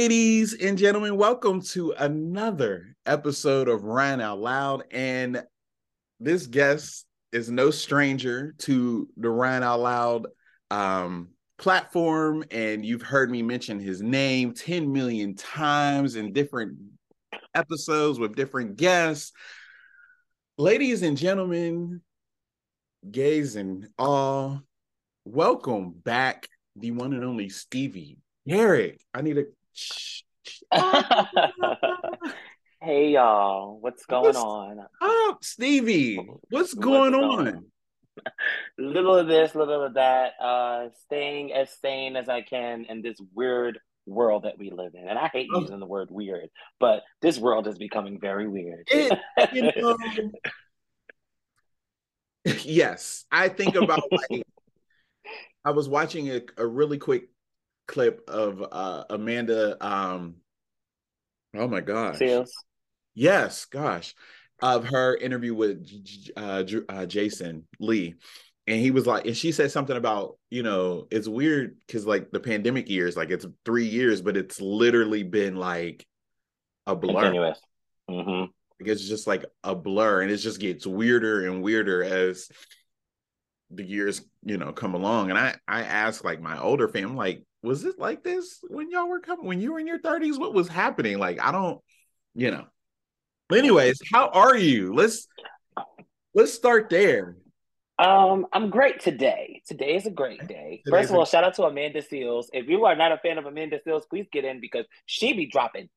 Ladies and gentlemen, welcome to another episode of Rian Out Loud. And this guest is no stranger to the Rian Out Loud um, platform. And you've heard me mention his name 10 million times in different episodes with different guests. Ladies and gentlemen, gays and all, welcome back, the one and only Stevie Derrick. I need a hey y'all, what's going what's on? Up, Stevie. What's going what's on? on? little of this, little of that. Uh, staying as sane as I can in this weird world that we live in. And I hate oh. using the word weird, but this world is becoming very weird. It, you know, yes, I think about like I was watching a, a really quick clip of uh, Amanda. Um, oh my gosh. Seales. Yes, gosh, of her interview with uh, uh, Jason Lee, and he was like, and she said something about, you know, it's weird because like the pandemic years, like it's three years, but it's literally been like a blur. Mm-hmm. Like it's just like a blur, and it just gets weirder and weirder as the years, you know, come along. And I I ask like my older fam, like, was it like this when y'all were coming when you were in your 30s what was happening? Like i don't you know. Anyways how are you? Let's let's start there. Um i'm great today. Today is a great day. Today's first of all a- shout out to amanda seales. If you are not a fan of amanda seales please get in because she be dropping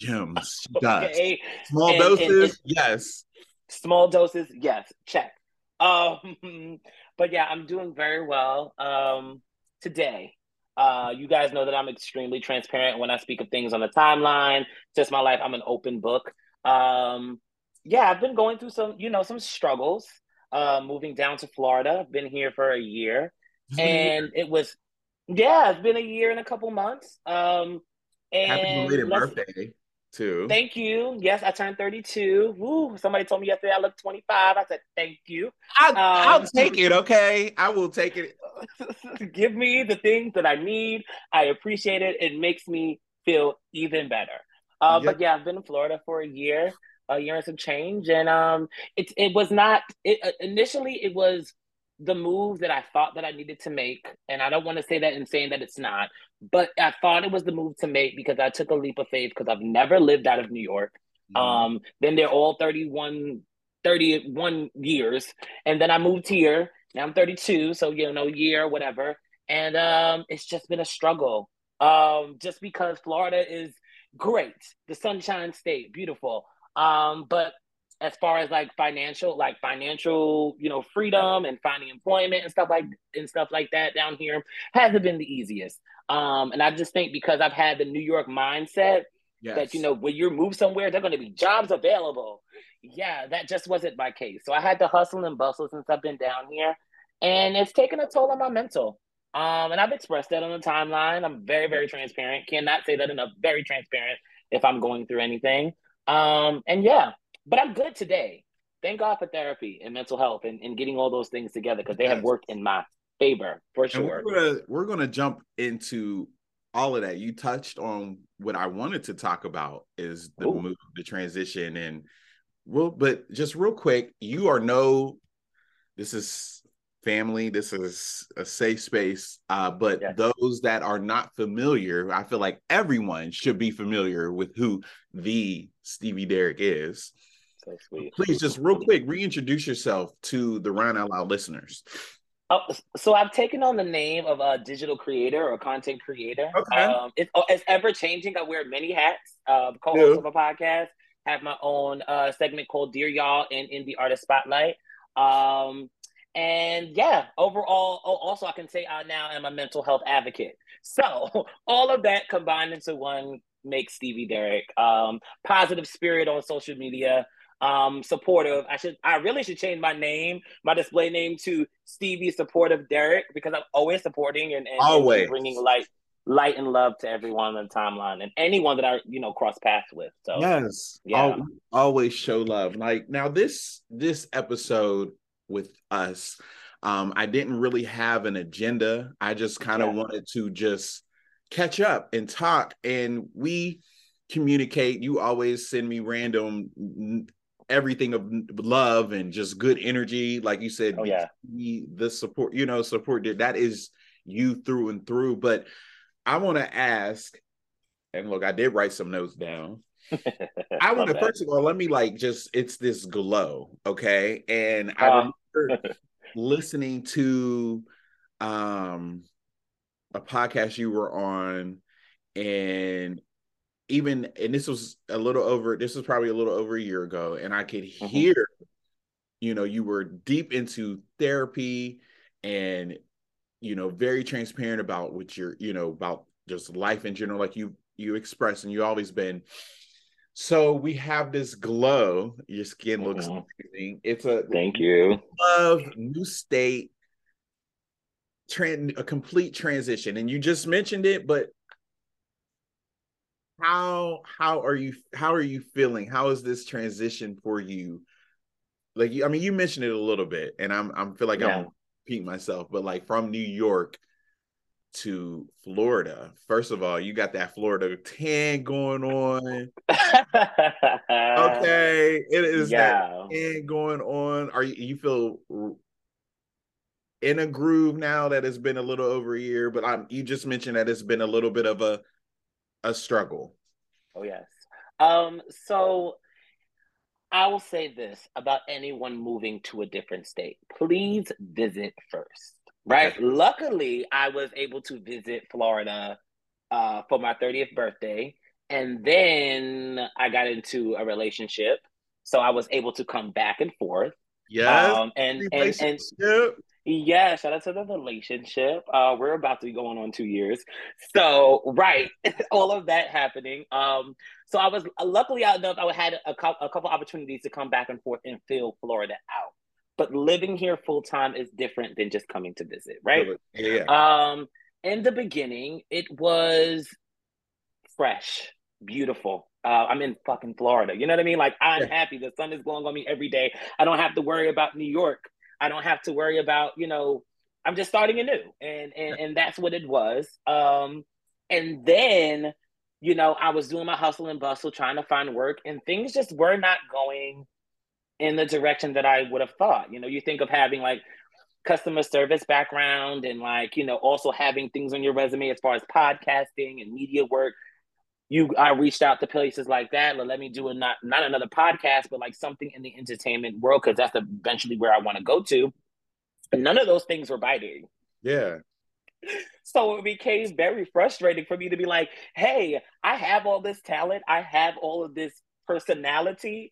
gems. she does. Okay. small and, doses? and, and yes. Small doses? Yes. Check. Um but yeah i'm doing very well um today uh, you guys know that I'm extremely transparent when I speak of things on the timeline. Just my life, I'm an open book. Um, yeah, I've been going through some, you know, some struggles. Uh, moving down to Florida, I've been here for a year, and it was, yeah, it's been a year and a couple months. Um, and Happy belated birthday too. Thank you. Yes, I turned 32. Woo. Somebody told me yesterday I look 25. I said, thank you. I, um, I'll take it. Okay. I will take it. give me the things that I need. I appreciate it. It makes me feel even better. Uh, yep. But yeah, I've been in Florida for a year, a year and some change, and um, it it was not. It uh, initially it was the move that I thought that I needed to make, and I don't want to say that in saying that it's not, but I thought it was the move to make because I took a leap of faith because I've never lived out of New York. Mm-hmm. Um, then they're all 31, 31 years, and then I moved here now I'm 32, so you know, year whatever, and um, it's just been a struggle. Um, just because Florida is great, the Sunshine State, beautiful. Um, but as far as like financial, like financial, you know, freedom and finding employment and stuff like and stuff like that down here hasn't been the easiest. Um, and I just think because I've had the New York mindset yes. that you know when you move somewhere, there are going to be jobs available yeah, that just wasn't my case. So I had to hustle and bustle since I've been down here, and it's taken a toll on my mental. Um, and I've expressed that on the timeline. I'm very, very transparent. Cannot say that enough. Very transparent if I'm going through anything. Um, and yeah, but I'm good today. Thank God for therapy and mental health and, and getting all those things together because they have worked in my favor for sure. And we're gonna we're gonna jump into all of that. You touched on what I wanted to talk about is the Ooh. move, the transition, and well, but just real quick, you are no, this is family, this is a safe space. Uh, but yes. those that are not familiar, I feel like everyone should be familiar with who the Stevie Derrick is. So sweet. Please, just real quick, reintroduce yourself to the Rian Out Loud listeners. Oh, so I've taken on the name of a digital creator or content creator. Okay. Um, it's, oh, it's ever changing. I wear many hats. Uh, co-host of a podcast have my own uh, segment called Dear Y'all and Indie Artist Spotlight. Um, and yeah, overall, oh, also I can say I now am a mental health advocate. So all of that combined into one makes Stevie Derrick. Um, positive spirit on social media, um, supportive. I should, I really should change my name, my display name to Stevie Supportive Derrick because I'm always supporting and, and always bringing light light and love to everyone on the timeline and anyone that I, you know, cross paths with. So yes, yeah, always show love. Like now, this this episode with us, um, I didn't really have an agenda. I just kind of yeah. wanted to just catch up and talk and we communicate. You always send me random everything of love and just good energy. Like you said, oh, yeah. the support, you know, support that is you through and through. But I want to ask, and look, I did write some notes down. I want to first of all, let me like just it's this glow, okay? And I um, remember listening to um a podcast you were on and even and this was a little over this was probably a little over a year ago and i could mm-hmm. hear you know you were deep into therapy and you know very transparent about what you're you know about just life in general like you you express and you always been so we have this glow your skin looks mm-hmm. amazing it's a thank you love new state trend a complete transition and you just mentioned it but how how are you how are you feeling how is this transition for you like i mean you mentioned it a little bit and i'm i'm feel like yeah. i'm repeating myself but like from new york to florida first of all you got that florida tan going on okay it is yeah. that tan going on are you you feel in a groove now that has been a little over a year but i'm you just mentioned that it's been a little bit of a a struggle. Oh yes. Um, so I will say this about anyone moving to a different state. Please visit first. Right. Okay. Luckily, I was able to visit Florida uh, for my 30th birthday. And then I got into a relationship. So I was able to come back and forth. Yes. Um, and, and, and, yeah, shout out to the relationship. Uh, we're about to be going on two years. So, right, all of that happening. Um, so I was luckily enough, I had a, co- a couple opportunities to come back and forth and fill Florida out. But living here full time is different than just coming to visit, right? Yeah. Um, in the beginning, it was fresh, beautiful. Uh, I'm in fucking Florida. You know what I mean? Like I'm happy. The sun is glowing on me every day. I don't have to worry about New York I don't have to worry about, you know, I'm just starting anew. And and, and that's what it was. Um, and then, you know, I was doing my hustle and bustle trying to find work and things just were not going in the direction that I would have thought. You know, you think of having like customer service background and like, you know, also having things on your resume as far as podcasting and media work you I reached out to places like that. let me do a not not another podcast, but like something in the entertainment world because that's eventually where I want to go to. And none of those things were biting. Yeah. So it became very frustrating for me to be like, hey, I have all this talent, I have all of this personality,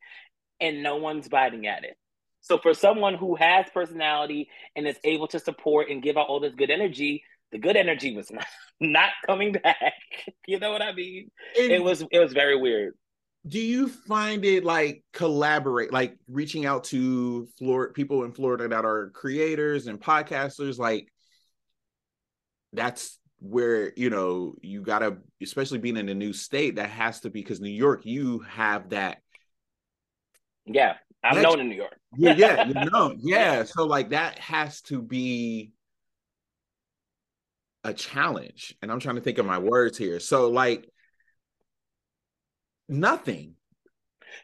and no one's biting at it. So for someone who has personality and is able to support and give out all this good energy, the good energy was not, not coming back. you know what I mean? And it was it was very weird. Do you find it like collaborate, like reaching out to Florida people in Florida that are creators and podcasters, like that's where you know you gotta especially being in a new state that has to be because new york you have that yeah i'm known in new york yeah yeah you know yeah so like that has to be a challenge and i'm trying to think of my words here. So like nothing.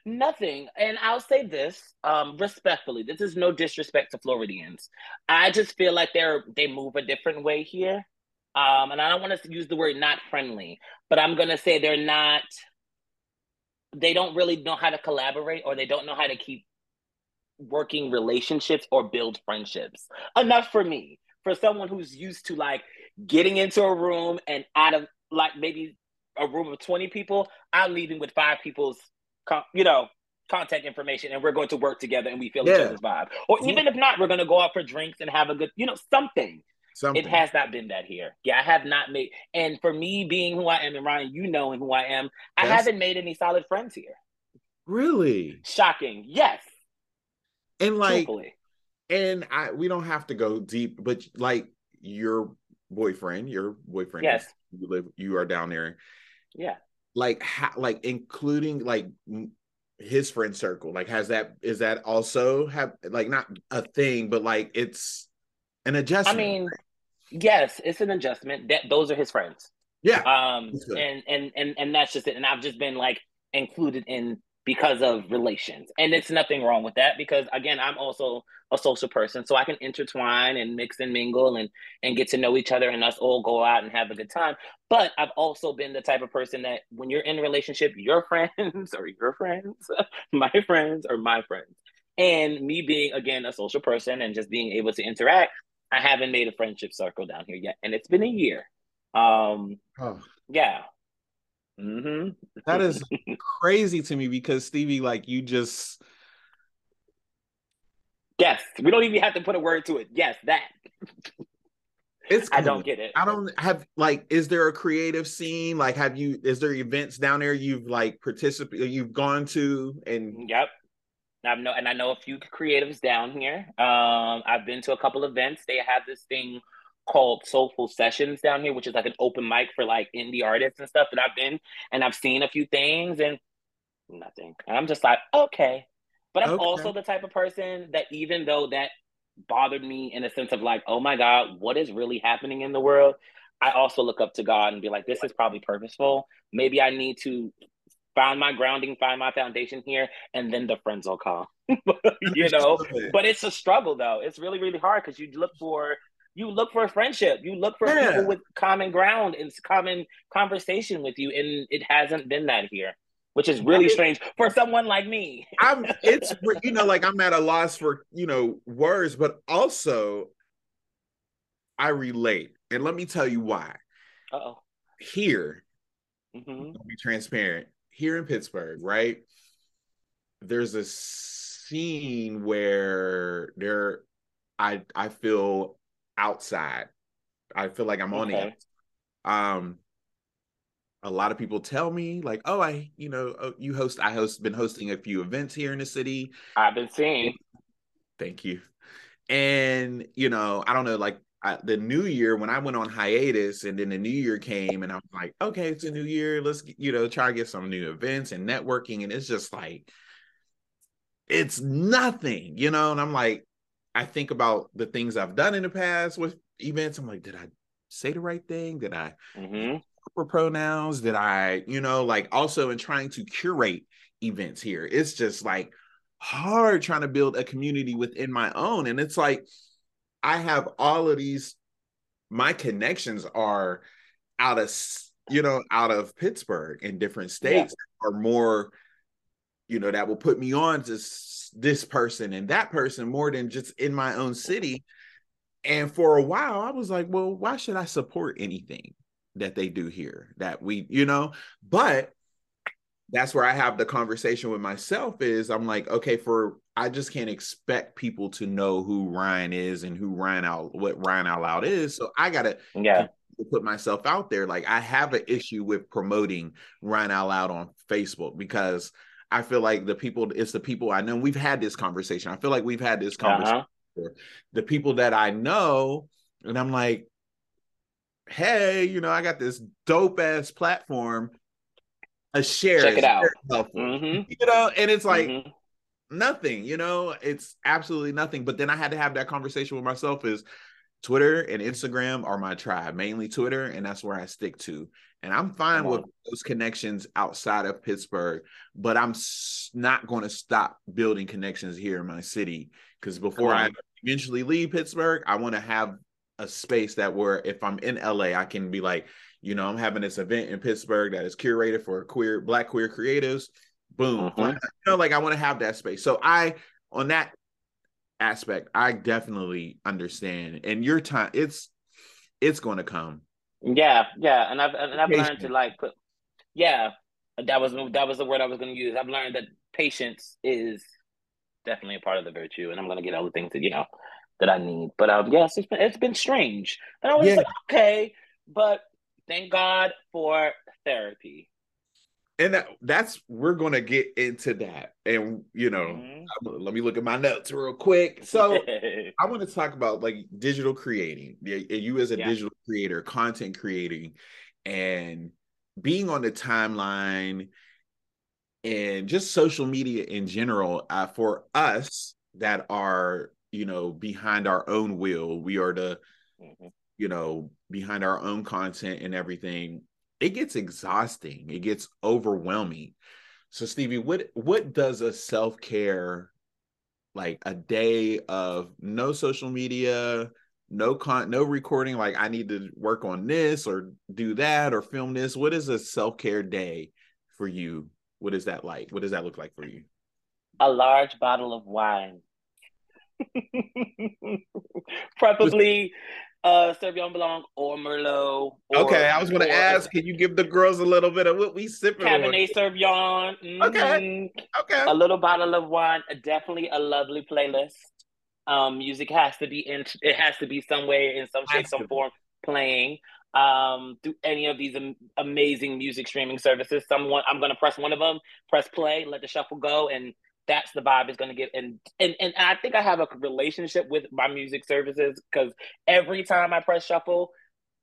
Nothing. And i'll say this um respectfully this is no disrespect to floridians. I just feel like they're they move a different way here. Um and i don't want to use the word not friendly but i'm gonna say they're not they don't really know how to collaborate or they don't know how to keep working relationships or build friendships. Enough for me. For someone who's used to like getting into a room and out of like maybe a room of 20 people, I'm leaving with five people's, you know, contact information and we're going to work together and we feel yeah. each other's vibe. Or even if not, we're going to go out for drinks and have a good, you know, something. Something. It has not been that here. Yeah, I have not made, and for me being who I am, and Rian, you know and who I am, I haven't made any solid friends here. Really? Shocking. Yes. And like, Truthfully. and I, we don't have to go deep, but like your boyfriend, your boyfriend, yes, you live, you are down there. Yeah. Like, how, like including like his friend circle. Like, has that is that also have like not a thing, but like it's an adjustment. I mean, yes, it's an adjustment. That those are his friends. Yeah. Um, and and and and that's just it. And I've just been like included in because of relations. And it's nothing wrong with that because again, I'm also a social person. So I can intertwine and mix and mingle and and get to know each other and us all go out and have a good time. But I've also been the type of person that when you're in a relationship, your friends or your friends, my friends or my friends. And me being again a social person and just being able to interact, I haven't made a friendship circle down here yet. And it's been a year. Um oh. yeah. Mm-hmm. that is crazy to me because Stevie, like you just Yes, we don't even have to put a word to it. Yes, that. It's I don't get it. I don't have like is there a creative scene? Like have you is there events down there you've like participated you've gone to and Yep. I've know and I know a few creatives down here. Um I've been to a couple events. They have this thing called Soulful Sessions down here, which is like an open mic for like indie artists and stuff that I've been and I've seen a few things and nothing. And I'm just like, okay. But I'm okay. also the type of person that even though that bothered me in a sense of like, oh my God, what is really happening in the world? I also look up to God and be like, this is probably purposeful. Maybe I need to find my grounding, find my foundation here, and then the friends will call. you know, but it's a struggle though. It's really, really hard because you look for you look for a friendship. You look for yeah. people with common ground and common conversation with you, and it hasn't been that here, which is really strange for someone like me. I'm it's you know like I'm at a loss for you know words, but also I relate, and let me tell you why. oh. Here, mm-hmm. be transparent. Here in Pittsburgh, right? There's a scene where there, I I feel outside. I feel like I'm on okay. the um a lot of people tell me like, "Oh, I, you know, oh, you host I host been hosting a few events here in the city." I've been seeing. Thank you. And, you know, I don't know like I, the new year when I went on hiatus and then the new year came and I was like, okay, it's a new year. Let's, you know, try to get some new events and networking. And it's just like, it's nothing, you know? And I'm like, I think about the things I've done in the past with events. I'm like, did I say the right thing? Did I mm-hmm. proper pronouns? Did I, you know, like also in trying to curate events here, it's just like hard trying to build a community within my own. And it's like I have all of these, my connections are out of you know, out of Pittsburgh in different states yeah. are more, you know, that will put me on to this person and that person more than just in my own city. And for a while, I was like, well, why should I support anything that they do here that we, you know? But that's where I have the conversation with myself is I'm like, okay, for I just can't expect people to know who Rian is and who Rian out what Rian out loud is. So I gotta yeah put myself out there. Like I have an issue with promoting Rian out loud on Facebook because I feel like the people, it's the people I know. We've had this conversation. I feel like we've had this conversation. Uh-huh. The people that I know, and I'm like, hey, you know, I got this dope ass platform. A share, check it out. Mm-hmm. You know, and it's like mm-hmm. nothing. You know, it's absolutely nothing. But then I had to have that conversation with myself. Is Twitter and Instagram are my tribe, mainly Twitter, and that's where I stick to. And I'm fine with those connections outside of Pittsburgh, but I'm not going to stop building connections here in my city because before I eventually leave Pittsburgh, I want to have a space that where if I'm in LA, I can be like, you know, I'm having this event in Pittsburgh that is curated for queer, black queer creatives. Boom. Mm-hmm. You know, like I want to have that space. So I, on that aspect, I definitely understand. And your time, it's it's going to come. Yeah, yeah, and I've and I've learned to like put. Yeah, that was that was the word I was going to use. I've learned that patience is definitely a part of the virtue, and I'm going to get all the things that you know that I need. But um, yes, it's been it's been strange, and I was yeah. like, okay, but thank God for therapy and that, that's we're going to get into that and you know mm-hmm. let me look at my notes real quick so i want to talk about like digital creating you as a yeah. digital creator content creating and being on the timeline and just social media in general uh, for us that are you know behind our own will we are the mm-hmm. you know behind our own content and everything it gets exhausting. It gets overwhelming. So Stevie, what what does a self-care like a day of no social media, no con no recording like I need to work on this or do that or film this. What is a self-care day for you? What is that like? What does that look like for you? A large bottle of wine. Preferably uh Sauvignon Blanc or Merlot. Or, okay, I was going to ask, can you give the girls a little bit of what we sipping? Cabernet Sauvignon. Mm-hmm. Okay, okay. A little bottle of wine. Definitely a lovely playlist. Um, music has to be in. It has to be somewhere in some shape, some form playing. Um, through any of these am- amazing music streaming services. Someone, I'm going to press one of them, press play, let the shuffle go, and that's the vibe it's going to get. And, and and i think i have a relationship with my music services because every time i press shuffle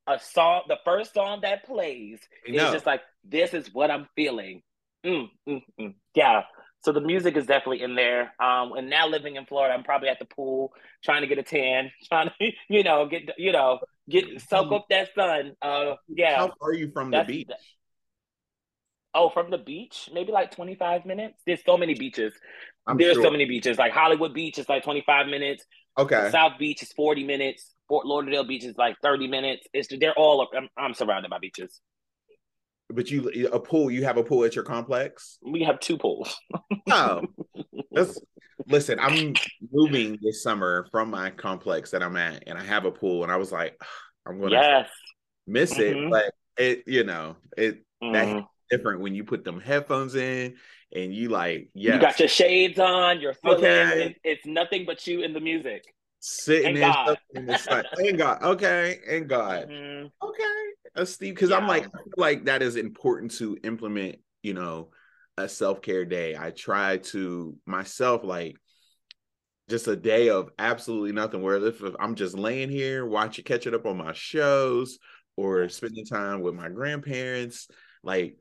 a song the first song that plays is just like this is what i'm feeling. Mm, mm, mm. yeah. So the music is definitely in there. Um and now living in florida i'm probably at the pool trying to get a tan trying to you know get you know get soak up that sun. Uh yeah. How far are you from the beach Oh, from the beach, maybe like 25 minutes. There's so many beaches. I'm There's sure. so many beaches. Like Hollywood Beach is like 25 minutes. Okay. South Beach is 40 minutes. Fort Lauderdale Beach is like 30 minutes. It's they're all I'm, I'm surrounded by beaches. But you a pool, you have a pool at your complex? We have two pools. oh. That's listen, I'm moving this summer from my complex that I'm at and I have a pool and I was like I'm gonna yes. miss mm-hmm. it. But it, you know, it mm-hmm. that different when you put them headphones in and you like, yeah, you got your shades on, you're feeling okay. it, it's nothing but you and the music. Sitting in, in the sun. and God, okay, and God, mm-hmm. okay, uh, Steve, because yeah. I'm like, like that is important to implement. You know, a self care day. I try to myself like just a day of absolutely nothing. Where if, if I'm just laying here watching, catching up on my shows, or spending time with my grandparents, like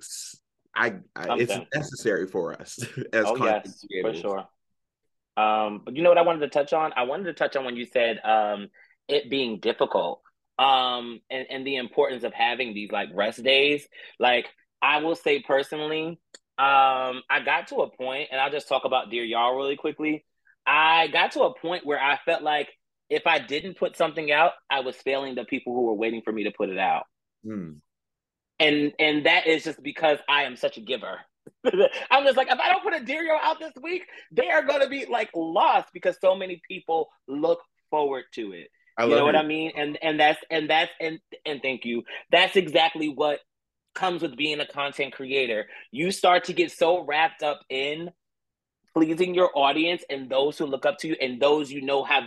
I, I it's necessary for us as oh yes for sure. Um but you know what i wanted to touch on? I wanted to touch on when you said um it being difficult um and, and the importance of having these like rest days. Like i will say personally um i got to a point and i'll just talk about dear y'all really quickly. I got to a point where i felt like if i didn't put something out i was failing the people who were waiting for me to put it out. Mm and and that is just because I am such a giver. I'm just like, if I don't put a Y'all out this week, they are going to be like lost because so many people look forward to it. I you know what I mean? And and that's and that's and and thank you. That's exactly what comes with being a content creator. You start to get so wrapped up in pleasing your audience and those who look up to you and those you know have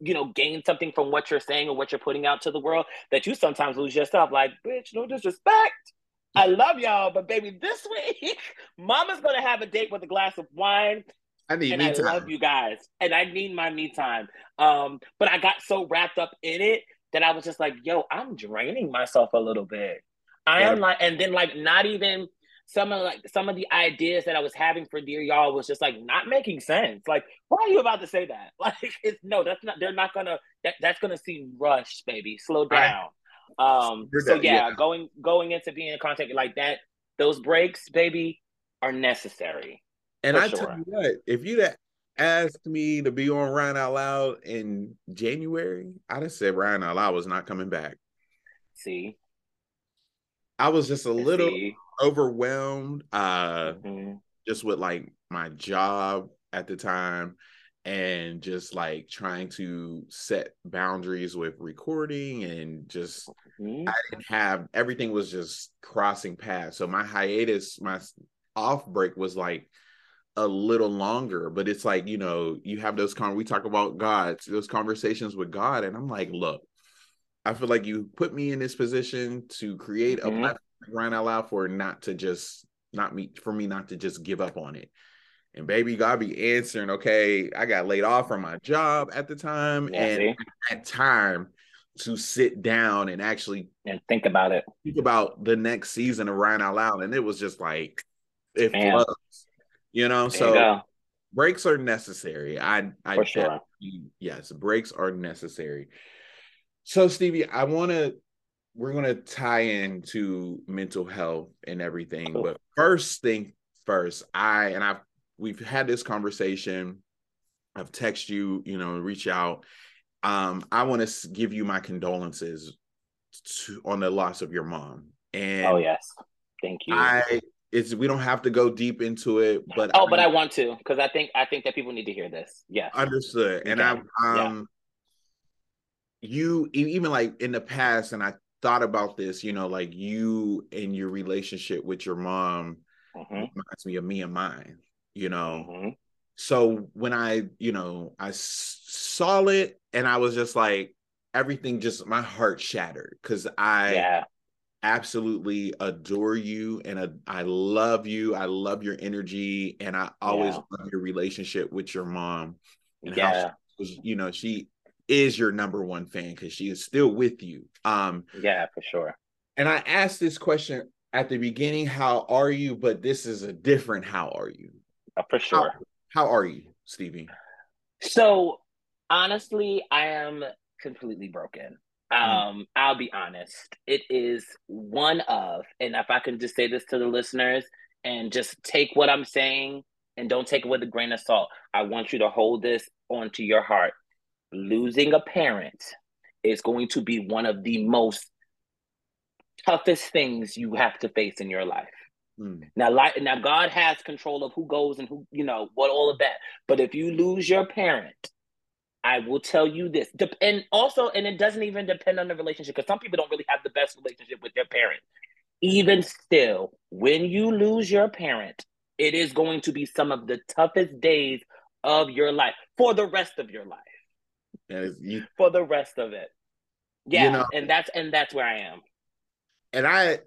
you know, gain something from what you're saying or what you're putting out to the world that you sometimes lose yourself. Like, bitch, no disrespect. I love y'all, but baby, this week, mama's gonna have a date with a glass of wine. I need and me I time. love you guys, and I need my me time. Um, but I got so wrapped up in it that I was just like, yo, I'm draining myself a little bit. I yeah. am like, and then like not even some of like some of the ideas that I was having for Dear Y'all was just like not making sense. Like, why are you about to say that? Like, it's no, that's not. They're not gonna. That, that's gonna seem rushed, baby. Slow down. Right. Um. So yeah, yeah, going going into being in contact like that, those breaks, baby, are necessary. And I sure. tell you what, if you'd asked me to be on Rian Out Loud in January, I'd have said Rian Out Loud was not coming back. See, I was just a little See? Overwhelmed uh mm-hmm. just with like my job at the time and just like trying to set boundaries with recording and just mm-hmm. I didn't have everything was just crossing paths. So my hiatus, my off break was like a little longer, but it's like, you know, you have those con we talk about God, those conversations with God, and I'm like, look, I feel like you put me in this position to create mm-hmm. a platform Rian out loud for not to just not me for me not to just give up on it. And baby, God be answering. Okay, I got laid off from my job at the time, yeah, and see? I had time to sit down and actually and think about it. Think about the next season of Rian Out Loud, and it was just like it flows, you know. There so you breaks are necessary. I, I for sure. Yes, breaks are necessary. So Stevie, I want to we're gonna tie into mental health and everything, but first thing first, I and I've we've had this conversation. I've texted you, you know, reach out. Um, I want to give you my condolences to, on the loss of your mom. And oh yes, thank you. I it's we don't have to go deep into it, but oh, I but I want to because I think I think that people need to hear this. Yeah, understood. And I'm um, yeah. you even like in the past, and I thought about this. You know, like you and your relationship with your mom mm-hmm. reminds me of me and mine. You know, mm-hmm. so when I you know I saw it, and I was just like everything just my heart shattered because I yeah absolutely adore you and uh, I love you. I love your energy and I always yeah. love your relationship with your mom and yeah. how she, you know she is your number one fan because she is still with you. Um yeah, for sure. And I asked this question at the beginning, how are you? But this is a different how are you? Uh, for sure. How, how are you, Stevie? So honestly, I am completely broken. Mm. Um, I'll be honest. It is one of, and if I can just say this to the listeners and just take what I'm saying and don't take it with a grain of salt. I want you to hold this onto your heart. Losing a parent is going to be one of the most toughest things you have to face in your life. Mm. Now, like now, God has control of who goes and who, you know, what all of that. But if you lose your parent, I will tell you this. And also, and it doesn't even depend on the relationship because some people don't really have the best relationship with their parent. Even still, when you lose your parent, it is going to be some of the toughest days of your life for the rest of your life. You, for the rest of it. Yeah, you know, and that's and that's where I am. And I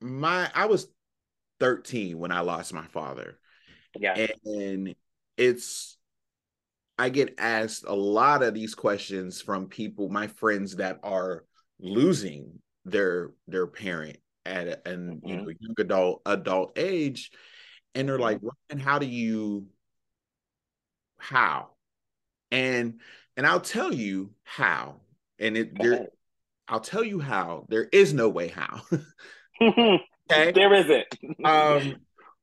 my I was 13 when I lost my father. Yeah. And it's I get asked a lot of these questions from people, my friends that are losing their their parent at an mm-hmm. you know young adult adult age, and they're like, "And how do you how?" And and I'll tell you how, and it there, I'll tell you how. There is no way how. okay, there isn't. um,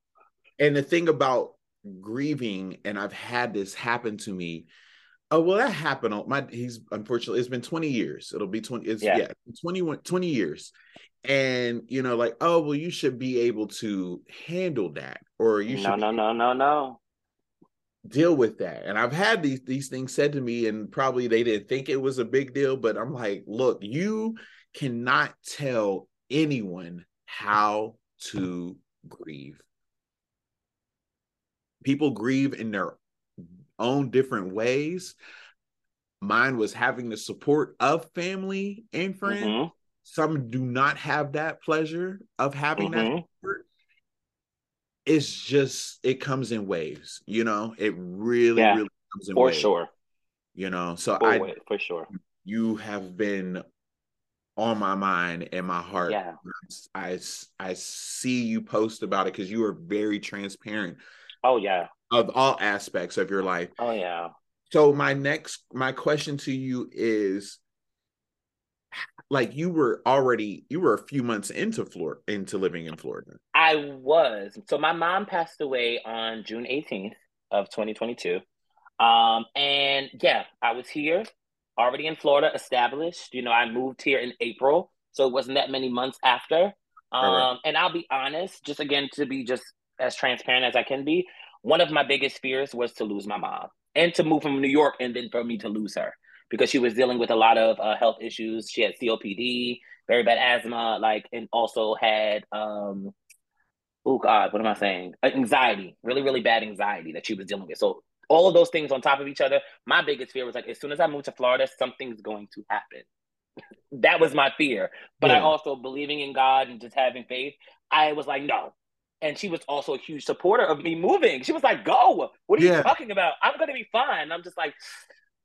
and the thing about grieving and I've had this happen to me. Oh, well, that happened on my he's unfortunately it's been 20 years. It'll be 20, it's yeah, yeah 21, 20 years. And you know, like, oh well, you should be able to handle that, or you should no, no, no, no, no. Deal with that. And I've had these these things said to me, and probably they didn't think it was a big deal, but I'm like, look, you cannot tell anyone how to grieve people grieve in their own different ways. Mine was having the support of family and friends. Mm-hmm. Some do not have that pleasure of having mm-hmm. that. It's just it comes in waves, you know. It really, yeah, really comes in for waves. sure. You know, so for I for sure. You have been on my mind and my heart. Yeah. I I see you post about it because you are very transparent Oh yeah. Of all aspects of your life. Oh yeah. So my next my question to you is like you were already you were a few months into Florida into living in Florida. I was. So my mom passed away on June 18th of 2022. Um and yeah, I was here already in Florida established. You know, I moved here in April, so it wasn't that many months after. Um right. and I'll be honest, just again to be just as transparent as I can be, one of my biggest fears was to lose my mom and to move from New York and then for me to lose her because she was dealing with a lot of uh, health issues. She had COPD, very bad asthma, like, and also had, um, oh God, what am I saying? Anxiety, really, really bad anxiety that she was dealing with. So all of those things on top of each other, my biggest fear was like, as soon as I move to Florida, something's going to happen. that was my fear. But yeah. I also believing in God and just having faith, I was like, no, and she was also a huge supporter of me moving. She was like, "Go! What are yeah. you talking about? I'm gonna be fine." I'm just like,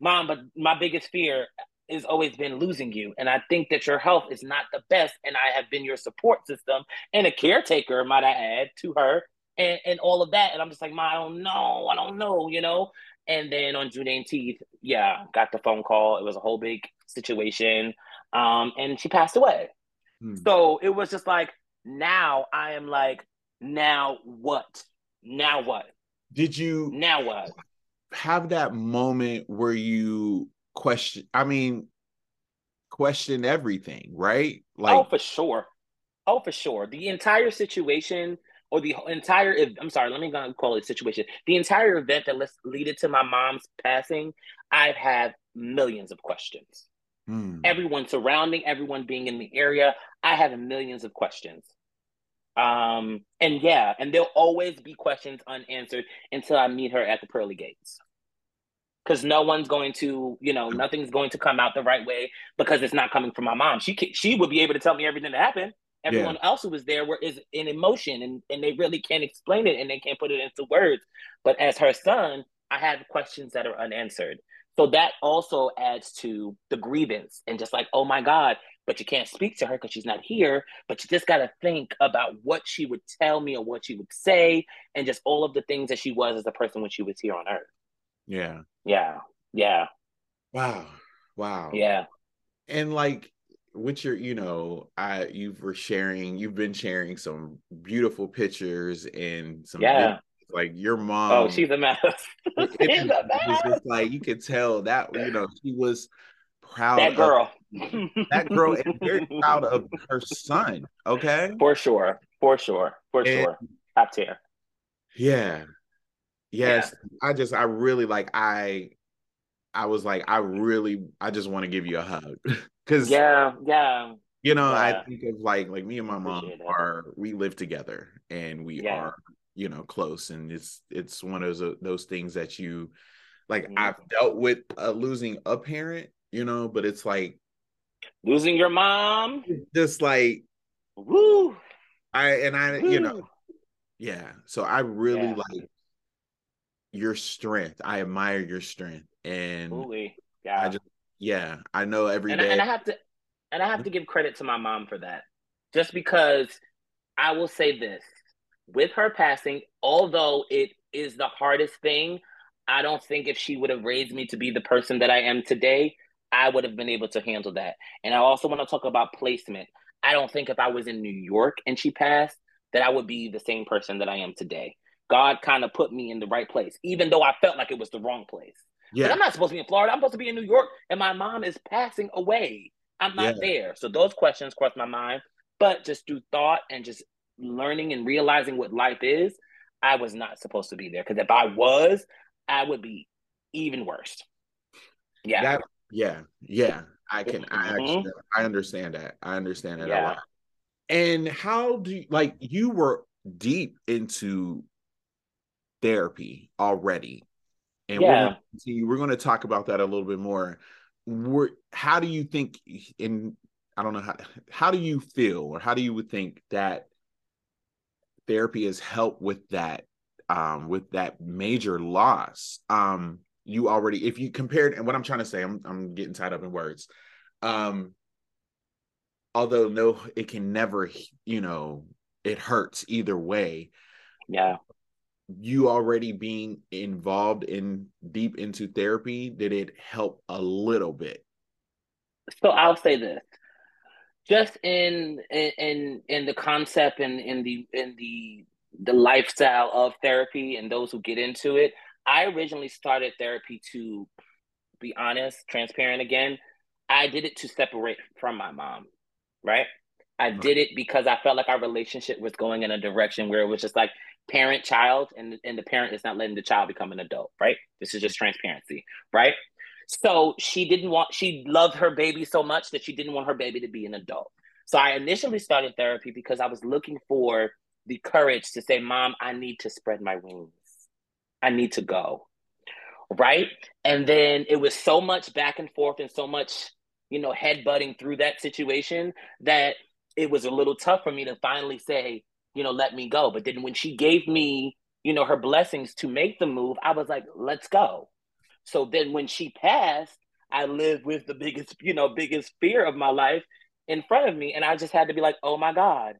"Mom, but my biggest fear has always been losing you, and I think that your health is not the best, and I have been your support system and a caretaker, might I add, to her, and and all of that." And I'm just like, "Mom, I don't know, I don't know," you know. And then on June 18th, yeah, got the phone call. It was a whole big situation, um, and she passed away. Hmm. So it was just like, now I am like, now what? Now what? Did you now what? Have that moment where you question, I mean, question everything, right? Like, oh, for sure. Oh, for sure. The entire situation or the entire I'm sorry, let me go call it situation. The entire event that led to my mom's passing, I've had millions of questions. Hmm. Everyone surrounding, everyone being in the area, I have millions of questions. Um, and yeah, and there'll always be questions unanswered until I meet her at the pearly gates. Because no one's going to, you know, nothing's going to come out the right way because it's not coming from my mom. She she would be able to tell me everything that happened everyone yeah. else who was there were is in emotion and, and they really can't explain it and they can't put it into words. But as her son, I have questions that are unanswered. So that also adds to the grievance and just like, oh my God, but you can't speak to her because she's not here. But you just got to think about what she would tell me or what she would say and just all of the things that she was as a person when she was here on earth. Yeah. Yeah. Yeah. Wow. Wow. Yeah. And like, with your you know i you were sharing you've been sharing some beautiful pictures and some yeah videos. like your oh, mom oh she's a mess she's a mess. just like you could tell that you know she was proud that girl. of, that girl and very proud of her son okay? For sure. For sure. For and, sure. Top tier. Yeah. Yes. Yeah. i just i really like i i was like i really i just want to give you a hug. Cause yeah, yeah. You know, yeah. I think of like like me and my mom are we live together and we yeah. are you know close and it's it's one of those those things that you like mm-hmm. I've dealt with uh, losing a parent, you know, but it's like losing your mom. Just like woo. I and I woo. you know yeah. So I really yeah. like your strength. I admire your strength and yeah. I just yeah, I know every and day. I, and I have to, and I have to give credit to my mom for that, just because I will say this: with her passing, although it is the hardest thing, I don't think if she would have raised me to be the person that I am today, I would have been able to handle that. And I also want to talk about placement. I don't think if I was in New York and she passed, that I would be the same person that I am today. God kind of put me in the right place, even though I felt like it was the wrong place. Yeah. But I'm not supposed to be in Florida. I'm supposed to be in New York, and my mom is passing away. I'm not yeah. there. So those questions crossed my mind. But just through thought and just learning and realizing what life is, I was not supposed to be there. Because if I was, I would be even worse. Yeah. That, yeah. Yeah. I can I mm-hmm. actually I understand that. I understand that yeah. a lot. And how do you like you were deep into therapy already and yeah. we're going to see, we're going to talk about that a little bit more. We're, how do you think in I don't know how how do you feel or how do you would think that therapy has helped with that um with that major loss? Um you already if you compared and what I'm trying to say, I'm I'm getting tied up in words. Um although no it can never you know it hurts either way. Yeah. You already being involved in deep into therapy did it help a little bit? So i'll say this just in in in the concept and in the in the the lifestyle of therapy and those who get into it i originally started therapy to be honest transparent again i did it to separate from my mom right I did it because I felt like our relationship was going in a direction where it was just like parent child and, and the parent is not letting the child become an adult, right? This is just transparency, right? So she didn't want, she loved her baby so much that she didn't want her baby to be an adult. So I initially started therapy because I was looking for the courage to say, Mom, I need to spread my wings. I need to go. Right. And then it was so much back and forth and so much, you know, head butting through that situation that it was a little tough for me to finally say, you know, let me go. But then when she gave me, you know, her blessings to make the move, I was like, let's go. So then when she passed, I lived with the biggest, you know, biggest fear of my life in front of me. And I just had to be like, oh my God.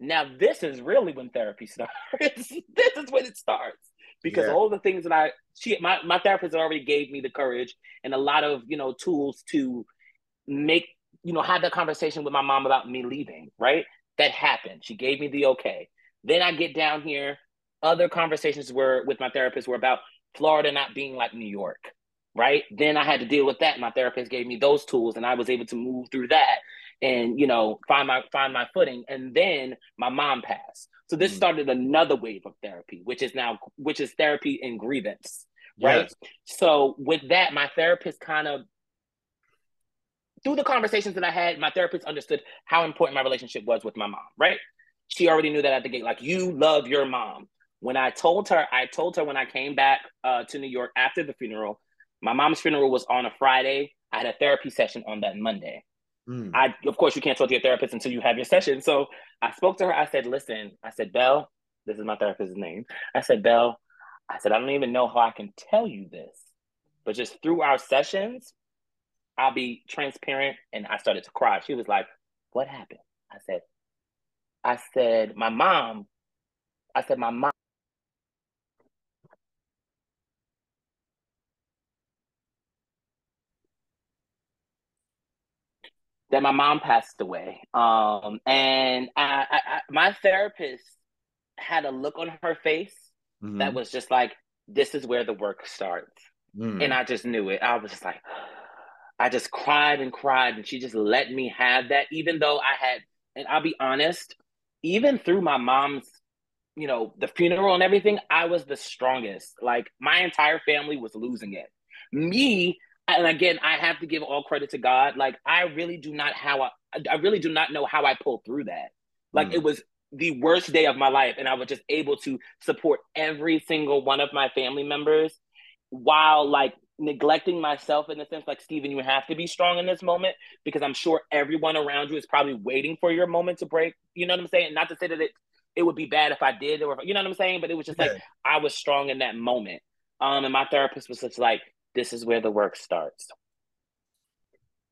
Now this is really when therapy starts. this is when it starts. Because yeah. all the things that I she my, my therapist already gave me the courage and a lot of, you know, tools to make you know, had that conversation with my mom about me leaving, right? That happened. She gave me the okay. Then I get down here. Other conversations were with my therapist were about Florida not being like New York, right? Then I had to deal with that. My therapist gave me those tools and I was able to move through that and you know find my find my footing. And then my mom passed. So this mm-hmm. started another wave of therapy which is now which is therapy in grievance right? Yes. so with that my therapist kind of through the conversations that i had my therapist understood how important my relationship was with my mom right? She already knew that at the gate like you love your mom. When i told her i told her when i came back uh, to new york after the funeral my mom's funeral was on a friday. I had a therapy session on that monday Mm. I, of course, you can't talk to your therapist until you have your session. So I spoke to her. I said, listen, I said, Belle, this is my therapist's name. I said, Belle, I said, I don't even know how I can tell you this, but just through our sessions, I'll be transparent. And I started to cry. She was like, what happened? I said, I said, my mom, I said, my mom that my mom passed away. Um, and I, I, I, my therapist had a look on her face mm-hmm. that was just like, this is where the work starts. Mm. And I just knew it. I was just like, I just cried and cried, and she just let me have that, even though I had, and I'll be honest, even through my mom's, you know, the funeral and everything, I was the strongest. Like my entire family was losing it. Me, and again, I have to give all credit to God. Like I really do not how I, I really do not know how I pulled through that. Like mm. it was the worst day of my life, and I was just able to support every single one of my family members while like neglecting myself in the sense like Stephen, you have to be strong in this moment because I'm sure everyone around you is probably waiting for your moment to break. You know what I'm saying? Not to say that it it would be bad if I did, or you know what I'm saying, but it was just yeah. like I was strong in that moment. Um, and my therapist was just like, this is where the work starts.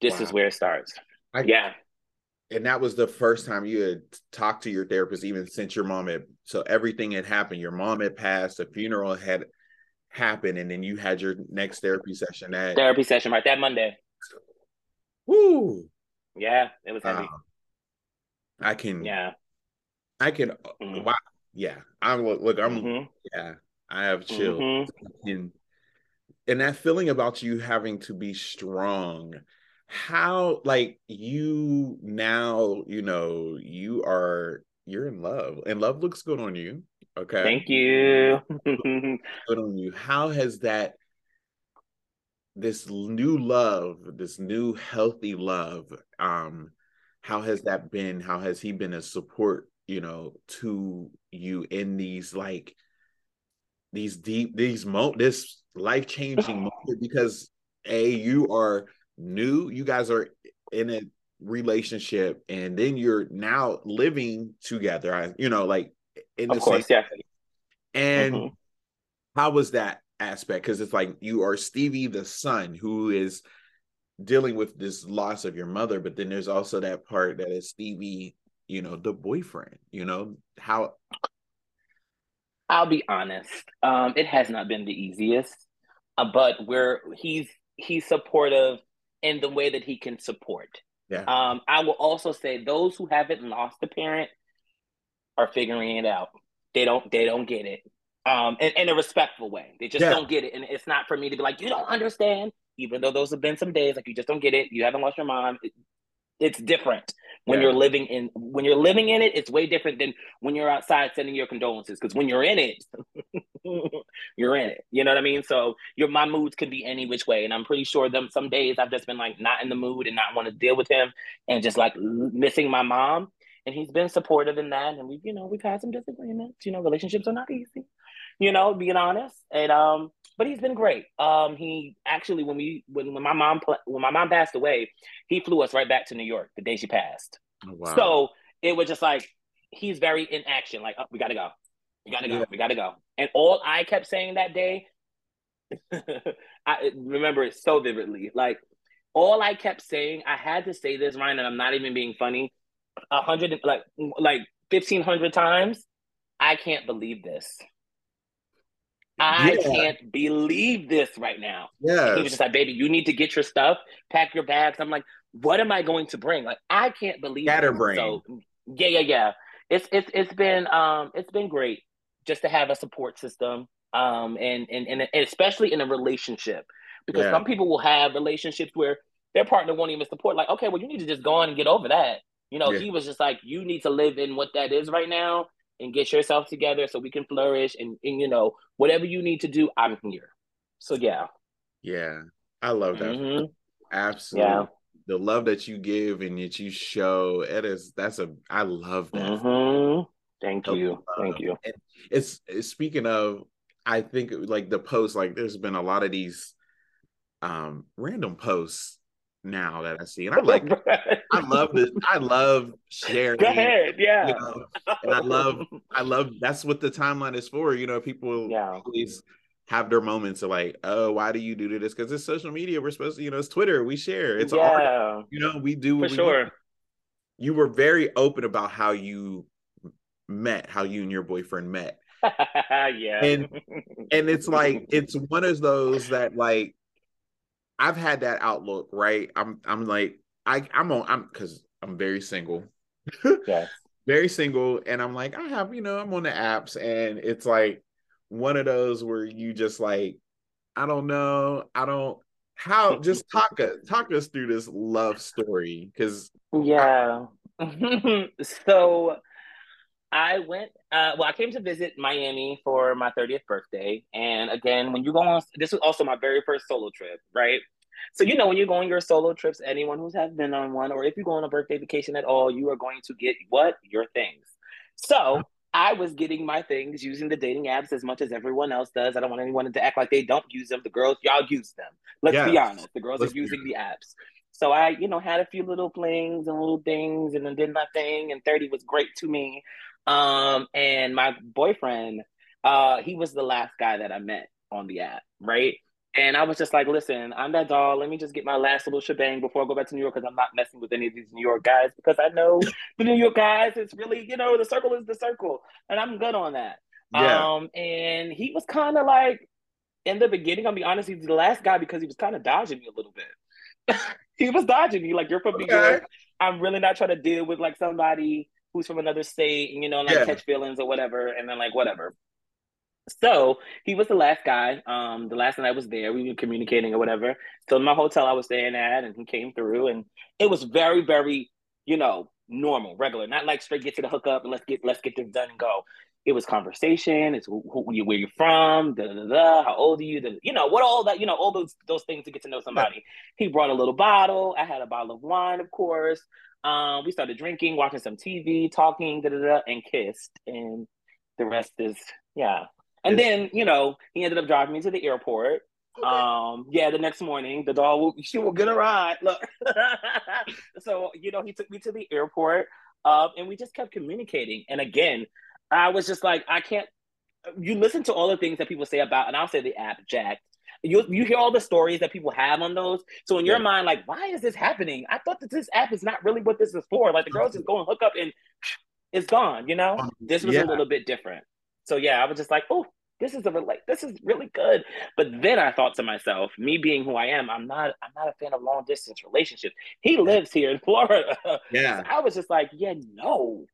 This wow. is where it starts. I, yeah. And that was the first time you had talked to your therapist, even since your mom had. So everything had happened. Your mom had passed. The funeral had happened, and then you had your next therapy session. That therapy session right that Monday. Woo. Yeah, it was heavy. Um, I can. Yeah. I can. Mm-hmm. Wow. Yeah. I'm look. I'm. Mm-hmm. Yeah. I have chills. Mm-hmm. And and that feeling about you having to be strong how like you now you know you are you're in love and love looks good on you okay? Thank you. Good on you. How has that this new love this new healthy love um how has that been? How has he been a support you know to you in these like these deep these mo this life changing moment because a you are new you guys are in a relationship and then you're now living together I, you know like in of the course same yeah and mm-hmm. how was that aspect because it's like you are stevie the son who is dealing with this loss of your mother but then there's also that part that is stevie you know the boyfriend you know how I'll be honest. Um, it has not been the easiest, uh, but we're he's he's supportive in the way that he can support. Yeah. Um, I will also say those who haven't lost a parent are figuring it out. They don't they don't get it. Um, in, in a respectful way. They just yeah. don't get it, and it's not for me to be like, you don't understand. Even though those have been some days, like you just don't get it. You haven't lost your mom. It, it's different when yeah. you're living in when you're living in it it's way different than when you're outside sending your condolences because when you're in it you're in it. You know what i mean? So your my moods could be any which way and i'm pretty sure them some days i've just been like not in the mood and not want to deal with him and just like missing my mom and he's been supportive in that and we've you know we've had some disagreements. You know relationships are not easy you know being honest and um but he's been great. Um, he actually when we when, when my mom when my mom passed away, he flew us right back to New York the day she passed. Oh, wow. So it was just like he's very in action. Like oh, we gotta go, we gotta go, yeah. we gotta go. And all I kept saying that day, I remember it so vividly. Like all I kept saying, I had to say this, Rian, and I'm not even being funny. A hundred like like fifteen hundred times. I can't believe this. I yeah. can't believe this right now. Yeah. He was just like, baby, you need to get your stuff, pack your bags. I'm like, what am I going to bring? Like I can't believe Scatterbrain. So yeah, yeah, yeah. It's it's it's been um it's been great just to have a support system um and and and, especially in a relationship because yeah. some people will have relationships where their partner won't even support like okay well you need to just go on and get over that you know yeah. he was just like you need to live in what that is right now and get yourself together so we can flourish and, and you know whatever you need to do i'm here. So yeah. Yeah. I love that. Mm-hmm. absolutely yeah. the love that you give and that you show it is that's a i love that. Mm-hmm. thank you. thank you. And it's, it's speaking of i think like the post like there's been a lot of these um random posts now that I see. And I'm like I love this. I love sharing. Go ahead. Yeah. You know, and I love I love that's what the timeline is for. You know, people yeah. always have their moments of like, oh, why do you do this? Because it's social media. We're supposed to, you know, it's Twitter. We share. It's yeah. art. You know, we do for sure. Do. You were very open about how you met, how you and your boyfriend met. yeah. And and it's like it's one of those that like I've had that outlook, right? I'm I'm like I I'm on I'm because I'm very single. yeah. Very single. And I'm like, I have, you know, I'm on the apps and it's like one of those where you just like, I don't know, I don't how just talk talk us through this love story because yeah I, so i went uh, well i came to visit miami for my 30th birthday and again when you go on this was also my very first solo trip right so you know when you go on your solo trips, anyone who's has been on one, or if you go on a birthday vacation at all, you are going to get what your things. So I was getting my things using the dating apps as much as everyone else does. I don't want anyone to act like they don't use them. The girls, y'all use them. Let's yes. be honest. The girls Let's are using the apps. So I, you know, had a few little flings and little things and then did my thing. And 30 was great to me. Um, and my boyfriend, uh, he was the last guy that I met on the app, right? And I was just like, listen, I'm that doll. Let me just get my last little shebang before I go back to New York because I'm not messing with any of these New York guys because I know the New York guys, it's really, you know, the circle is the circle. And I'm good on that. Yeah. Um, and he was kind of like, in the beginning, I'll be honest, he's the last guy because he was kind of dodging me a little bit. he was dodging me, like, you're from New York. I'm really not trying to deal with like somebody who's from another state and, you know, like yeah. catch feelings or whatever. And then, like, whatever. So he was the last guy. Um, the last night I was there, we were communicating or whatever. So in my hotel I was staying at, and he came through, and it was very, very, you know, normal, regular, not like straight get to the hookup and let's get let's get this done and go. It was conversation. It's who, who where you're from, da, da, da, how old are you, da, you know, what all that, you know, all those those things to get to know somebody. He brought a little bottle. I had a bottle of wine, of course. Um, we started drinking, watching some TV, talking, da, da, da, and kissed, and the rest is yeah and then, you know, he ended up driving me to the airport. Okay. Um, yeah, the next morning, the dog will, she will get a ride. Look. so, you know, he took me to the airport. Uh, and we just kept communicating. And again, I was just like, I can't you listen to all the things that people say about, and I'll say the app Jack'd. You you hear all the stories that people have on those. So in your yeah. mind, like, why is this happening? I thought that this app is not really what this is for. Like the girls just go and hook up and it's gone. You know, um, this was yeah. a little bit different. So yeah, I was just like, oh, this is a like this is really good. But then I thought to myself, me being who I am, I'm not I'm not a fan of long distance relationships. He lives here in Florida. Yeah. So I was just like, yeah, no.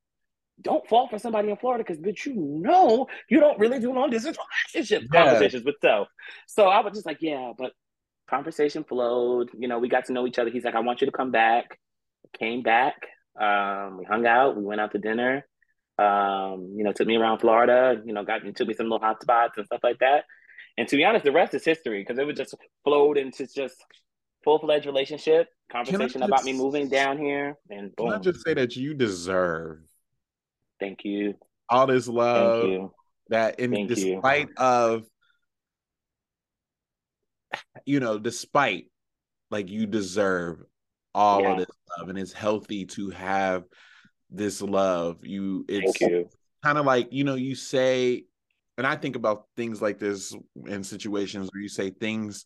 Don't fall for somebody in Florida because bitch, you know you don't really do long distance relationships yeah. conversations with self. So I was just like, yeah, but conversation flowed. You know, we got to know each other. He's like, I want you to come back. Came back. Um, we hung out. We went out to dinner um, you know, took me around Florida, you know, got me took me some little hot spots and stuff like that. And to be honest, the rest is history because it was just flowed into just full fledged relationship, conversation just, about me moving down here, and boom. Can I just say that you deserve? Thank you. All this love you. that, in Thank despite you. of, you know, despite like you deserve all yeah. of this love, and it's healthy to have this love. You it's kind of like, you know, you say, and I think about things like this in situations where you say things,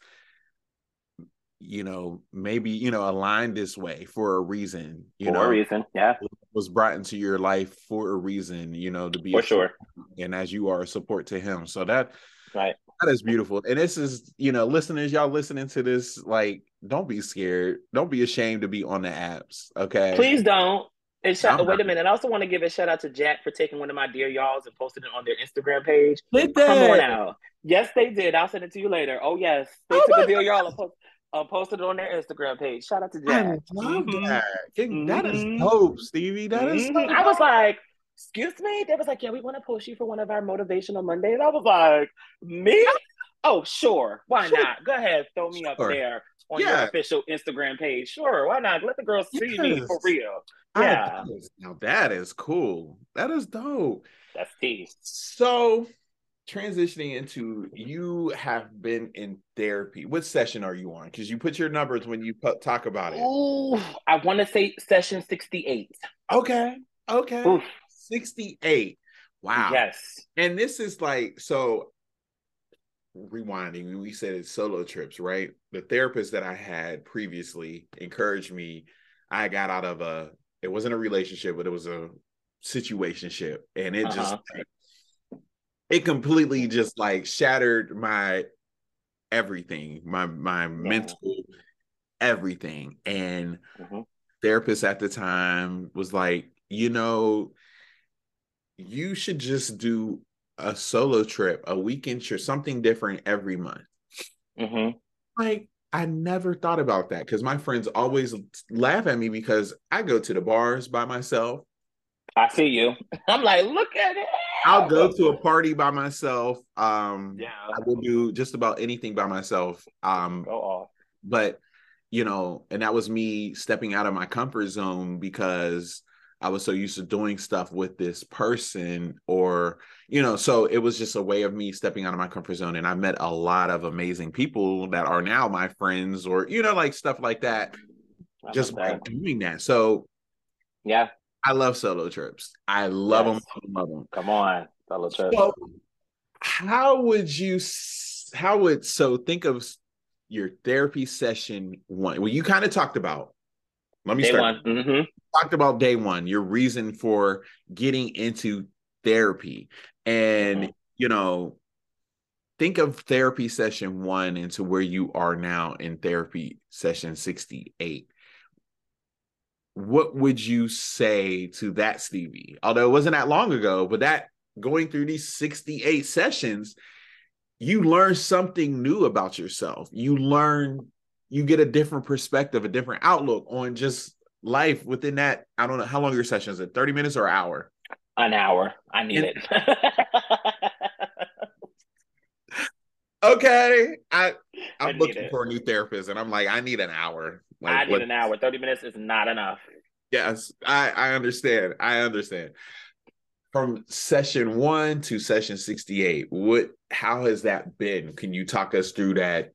you know, maybe, you know, aligned this way for a reason, you for know, a reason. Yeah. Was brought into your life for a reason, you know, to be for sure. And as you are a support to him. So that right. That is beautiful. And this is, you know, listeners, y'all listening to this, like, don't be scared. Don't be ashamed to be on the apps. Okay. Please don't. And shout, wait a minute. I also want to give a shout out to Jack'd for taking one of my dear y'alls and posting it on their Instagram page. Did Come on now. Yes, they did. I'll send it to you later. Oh yes, they oh took a dear y'all and post, uh, posted it on their Instagram page. Shout out to Jack'd. I love mm-hmm. that. Mm-hmm. That is mm-hmm. dope, Stevie. That is. Mm-hmm. So I was like, excuse me. They was like, yeah, we want to post you for one of our motivational Mondays. I was like, me? Oh, sure. Why sure. not? Go ahead, throw me sure. up there on yeah. your official Instagram page. Sure, why not? Let the girls see me for real. Yeah. now that is cool. That is dope. That's tea. So transitioning into you have been in therapy. What session are you on? Because you put your numbers when you talk about it. Oh, I want to say session 68. Okay. Okay. Oof. 68. Wow. Yes. And this is like, so rewinding, we said it's solo trips, right? The therapist that I had previously encouraged me. I got out of a, it wasn't a relationship, but it was a situationship. And it uh-huh. just, it completely just like shattered my everything, my, my yeah. mental everything. And mm-hmm. therapist at the time was like, you know, you should just do a solo trip, a weekend trip, something different every month. Mm-hmm. Like, I never thought about that because my friends always laugh at me because I go to the bars by myself. I see you. I'm like, look at it. I'll go to a party by myself. Um, yeah, I will do just about anything by myself. Um, go off. But you know, and that was me stepping out of my comfort zone because I was so used to doing stuff with this person, or, you know, so it was just a way of me stepping out of my comfort zone. And I met a lot of amazing people that are now my friends, or, you know, like stuff like that, I just by that. doing that. So, yeah, I love solo trips. I love yes. them. Love them. Come on, solo trips. So, how would you, how would, so think of your therapy session one? Well, you kind of talked about let me day start. Mm-hmm. Talked about day one, your reason for getting into therapy. And, mm-hmm. you know, think of therapy session one into where you are now in therapy session 68. What would you say to that, Stevie? Although it wasn't that long ago, but that going through these 68 sessions, you learn something new about yourself. You learn you get a different perspective, a different outlook on just life within that. I don't know how long your session is it, 30 minutes or an hour? An hour. I need and, it. okay. I I'm I looking it. for a new therapist and I'm like, I need an hour. Like, I need an hour. 30 minutes is not enough. Yes, I, I understand. I understand. From session one to session 68, what how has that been? Can you talk us through that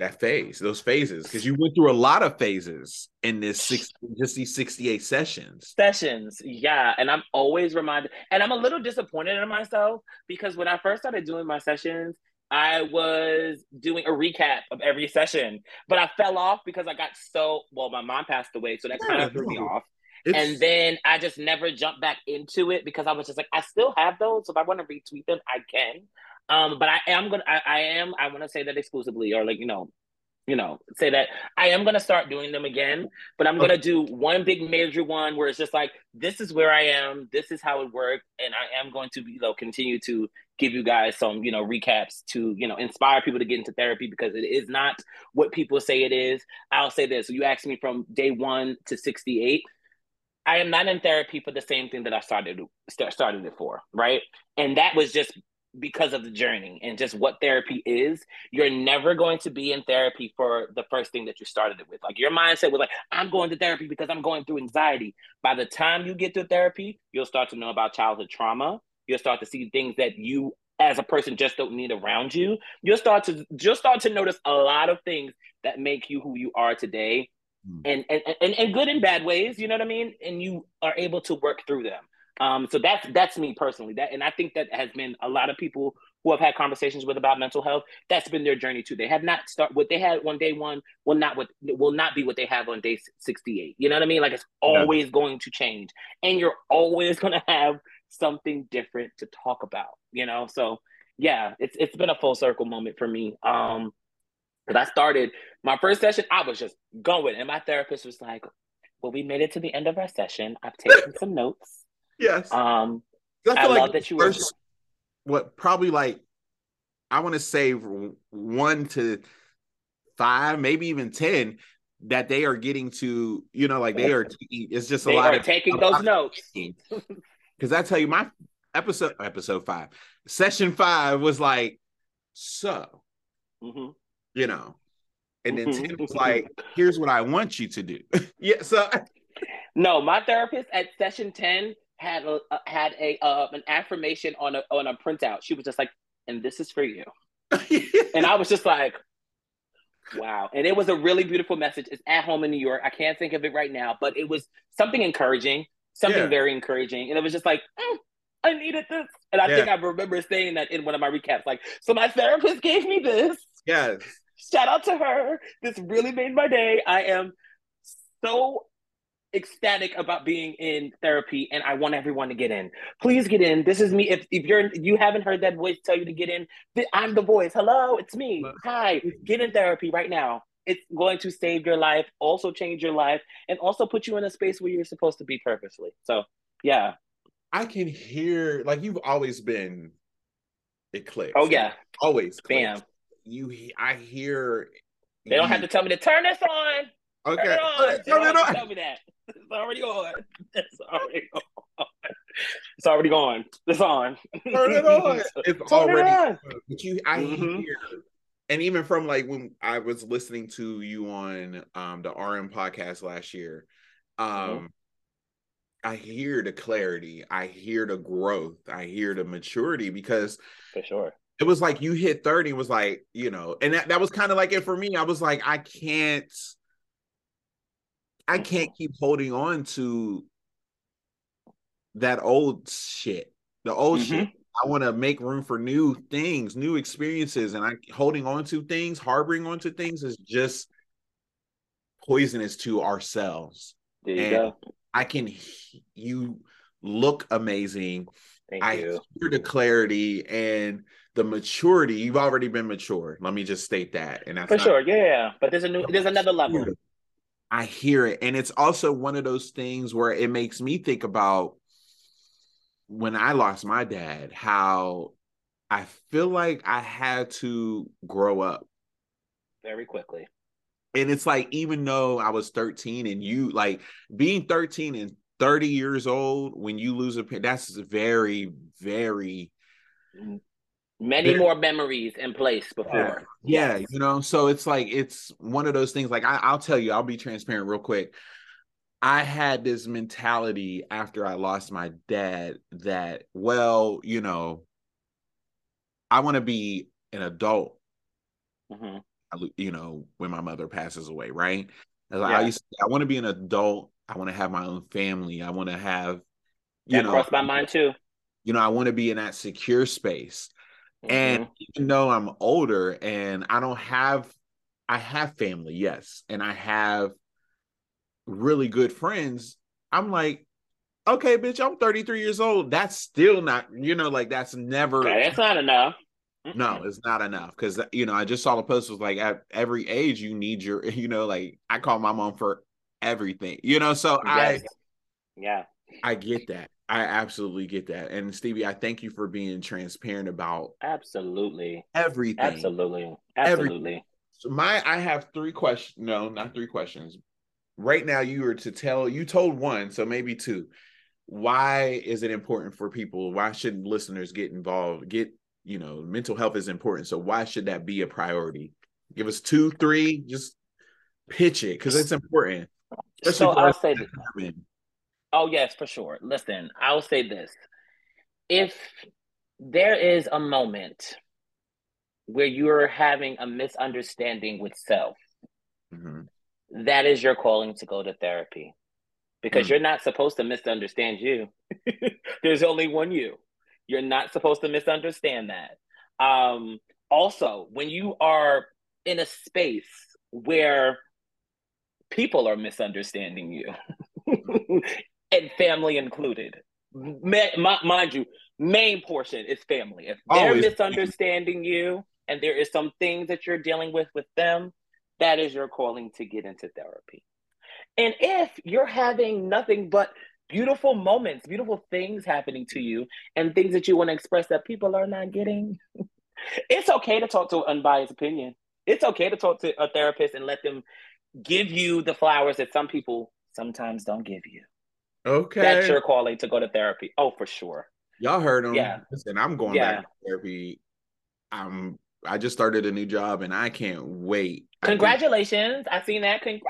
that phase, those phases, because you went through a lot of phases in this six, just these 68 sessions. Sessions, yeah. And I'm always reminded, and I'm a little disappointed in myself because when I first started doing my sessions, I was doing a recap of every session, but I fell off because I got so well, my mom passed away, so that yeah, kind of threw me off. It's... And then I just never jumped back into it because I was just like, I still have those. So if I want to retweet them, I can. Um, but I am gonna I, I am I want to say that exclusively or like you know, you know, say that I am gonna start doing them again. But I'm gonna do one big major one where it's just like this is where I am, this is how it worked, and I am going to you know continue to give you guys some you know recaps to you know inspire people to get into therapy because it is not what people say it is. I'll say this: you asked me from day one to sixty eight. I am not in therapy for the same thing that I started started it for, right? And that was just because of the journey and just what therapy is, you're never going to be in therapy for the first thing that you started it with. Like your mindset was like, I'm going to therapy because I'm going through anxiety. By the time you get to therapy, you'll start to know about childhood trauma. You'll start to see things that you as a person just don't need around you. You'll start to just start to notice a lot of things that make you who you are today. Mm. And, and and and good and bad ways, you know what I mean? And you are able to work through them. Um, so that's that's me personally. That and I think that has been a lot of people who have had conversations with about mental health. That's been their journey too. They have not start what they had on day one will not what will not be what they have on day sixty eight. You know what I mean? Like it's always yeah. going to change, and you're always going to have something different to talk about. You know, so yeah, it's it's been a full circle moment for me. Um, because I started my first session, I was just going, and my therapist was like, "Well, we made it to the end of our session. I've taken some notes. Yes. Um, I, I love that you first, were. What probably like I want to say one to five, maybe even ten, that they are getting to. You know, like they are. Taking, it's just a they lot of taking those notes. Because I tell you, my episode episode five, session five was like so. Mm-hmm. You know, and then Tim was like, "Here's what I want you to do." yeah, so no, my therapist at session ten had a, uh, had a uh, an affirmation on a on a printout. She was just like, "And this is for you," and I was just like, "Wow!" And it was a really beautiful message. It's at home in New York. I can't think of it right now, but it was something encouraging, something yeah. very encouraging, and it was just like. Mm, I needed this. And I yeah. think I remember saying that in one of my recaps. Like, so my therapist gave me this. Yes. Shout out to her. This really made my day. I am so ecstatic about being in therapy and I want everyone to get in. Please get in. This is me. If, if you're you haven't heard that voice tell you to get in, I'm the voice. Hello, it's me. Hi. Get in therapy right now. It's going to save your life, also change your life, and also put you in a space where you're supposed to be purposely. So yeah. I can hear like you've always been eclipsed. Oh yeah. Always. Bam. You I hear They don't have to tell me to turn this on. Okay. Turn it on. Turn it on. Tell me that. It's already on. It's already on. It's already gone. It's on. Turn it on. It's Turn already it on. But you I mm-hmm. hear and even from like when I was listening to you on um the RM podcast last year, um mm-hmm. I hear the clarity, I hear the growth, I hear the maturity because for sure it was like you hit 30 was like, you know, and that, that was kind of like it for me. I was like, I can't I can't keep holding on to that old shit. The old mm-hmm. shit. I want to make room for new things, new experiences, and I holding on to things, harboring onto things is just poisonous to ourselves. There you and go. I can you look amazing. Thank I you. hear the clarity and the maturity. You've already been mature. Let me just state that. And that's for not, sure. Yeah, but there's a new. There's another level. I hear it. And it's also one of those things where it makes me think about when I lost my dad, how I feel like I had to grow up very quickly. And it's like, even though I was 13 and you like being 13 and 30 years old when you lose a parent, that's very, very many more memories in place before. Yeah, yes. you know, so it's like it's one of those things. Like I, I'll tell you, I'll be transparent real quick. I had this mentality after I lost my dad that, well, you know, I want to be an adult. Mm-hmm. You know, when my mother passes away, right? As yeah. I used, to, I want to be an adult. I want to have my own family. I want to have, you that know, crossed my mind too. You know, I want to be in that secure space. And mm-hmm. even though I'm older and I don't have, I have family, yes, and I have really good friends, I'm like, okay, bitch, I'm 33 years old. That's still not, you know, like that's never. that's not enough. No, it's not enough because you know I just saw the post was like at every age you need your you know like I call my mom for everything you know so yes. I yeah I get that I absolutely get that. And Stevie, I thank you for being transparent about absolutely everything. Absolutely. Absolutely. Everything. So my I have three questions. No, not three questions. Right now you were to tell you told one, so maybe two. Why is it important for people? Why shouldn't listeners get involved? Get, you know, mental health is important. So why should that be a priority? Give us two, three, just pitch it because it's important. so I'll say this. Oh, yes, for sure. Listen, I'll say this. If there is a moment where you're having a misunderstanding with self, mm-hmm. That is your calling to go to therapy because mm you're not supposed to misunderstand you. There's only one you. You're not supposed to misunderstand that. Um, also, when you are in a space where people are misunderstanding you, and family included. Ma- mind you, main portion is family. If they're Always. misunderstanding you and there is some things that you're dealing with with them, that is your calling to get into therapy. And if you're having nothing but beautiful moments, beautiful things happening to you, and things that you want to express that people are not getting, it's okay to talk to an unbiased opinion. It's okay to talk to a therapist and let them give you the flowers that some people sometimes don't give you. Okay. That's your calling to go to therapy. Oh, for sure. Y'all heard him. Yeah. Listen, I'm going yeah. back to therapy. I'm I just started a new job and I can't wait. Congratulations. I have seen that. Congrats.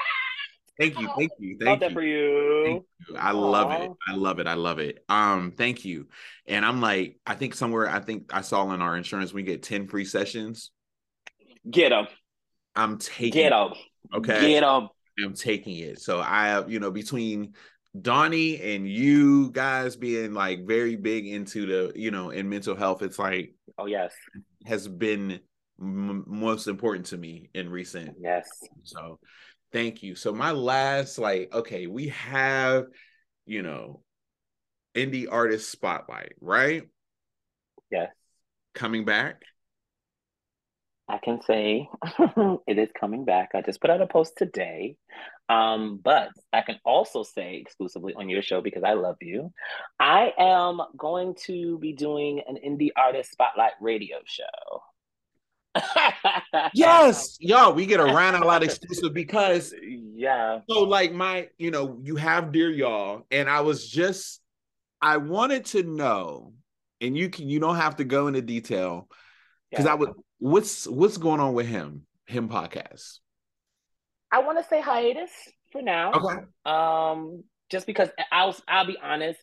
Thank you. Thank you. Thank love you. that for you. you. I Aww. love it. I love it. I love it. Um, thank you. And I'm like, I think somewhere, I think I saw in our insurance, we get 10 free sessions. Get them. I'm taking Get them. Okay. Get them. I'm taking it. So I have, you know, between Donnie and you guys being like very big into the, you know, in mental health, it's like, oh, yes, has been m- most important to me in recent. Yes. So thank you. So my last, like, okay, we have, you know, indie artist spotlight, right? Yes. Coming back. I can say it is coming back. I just put out a post today. Um, but I can also say exclusively on your show because I love you. I am going to be doing an indie artist spotlight radio show. yes, y'all, we get a round a lot exclusive because yeah. So like my, you know, you have dear y'all, and I was just, I wanted to know, and you can, you don't have to go into detail because yeah. I would what's what's going on with him him podcast i want to say hiatus for now. Okay. Um just because i'll i'll be honest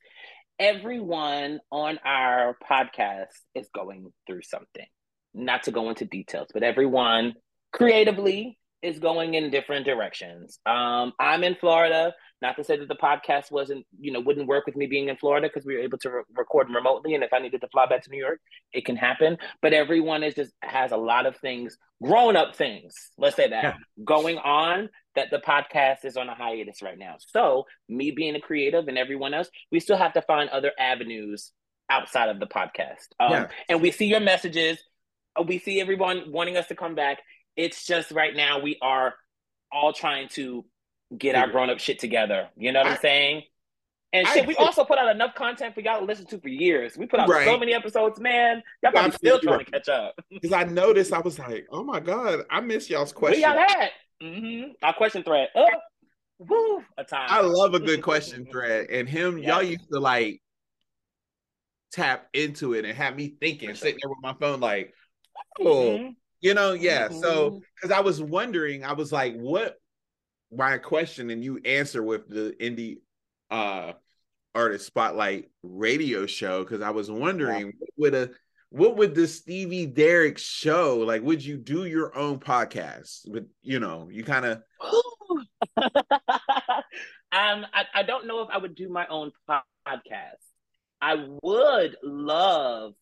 everyone on our podcast is going through something. Not to go into details but everyone creatively is going in different directions. Um, I'm in Florida. Not to say that the podcast wasn't, you know, wouldn't work with me being in Florida because we were able to re- record remotely. And if I needed to fly back to New York, it can happen. But everyone is just has a lot of things, grown up things, let's say that, yeah. going on that the podcast is on a hiatus right now. So me being a creative and everyone else, we still have to find other avenues outside of the podcast. Um, yeah. And we see your messages. Uh, we see everyone wanting us to come back it's just right now we are all trying to get our grown up shit together. You know what I, am saying? And shit, I, we also put out enough content for y'all to listen to for years. We put out right. so many episodes, man. Y'all probably still trying right. to catch up. Because I noticed, I was like, oh my god, I miss y'all's question. We y'all had mm-hmm. our question thread. Oh, woo, a time. I love a good question thread, and him, yes. y'all used to like tap into it and have me thinking, sure. sitting there with my phone, like, oh. Mm-hmm you know, yeah. Mm-hmm. So because I was wondering, I was like, what my question, and you answer with the indie uh artist spotlight radio show because I was wondering yeah. what would a what would the Stevie Derrick show like? Would you do your own podcast? With you know, you kind of. um, I, I don't know if I would do my own podcast. I would love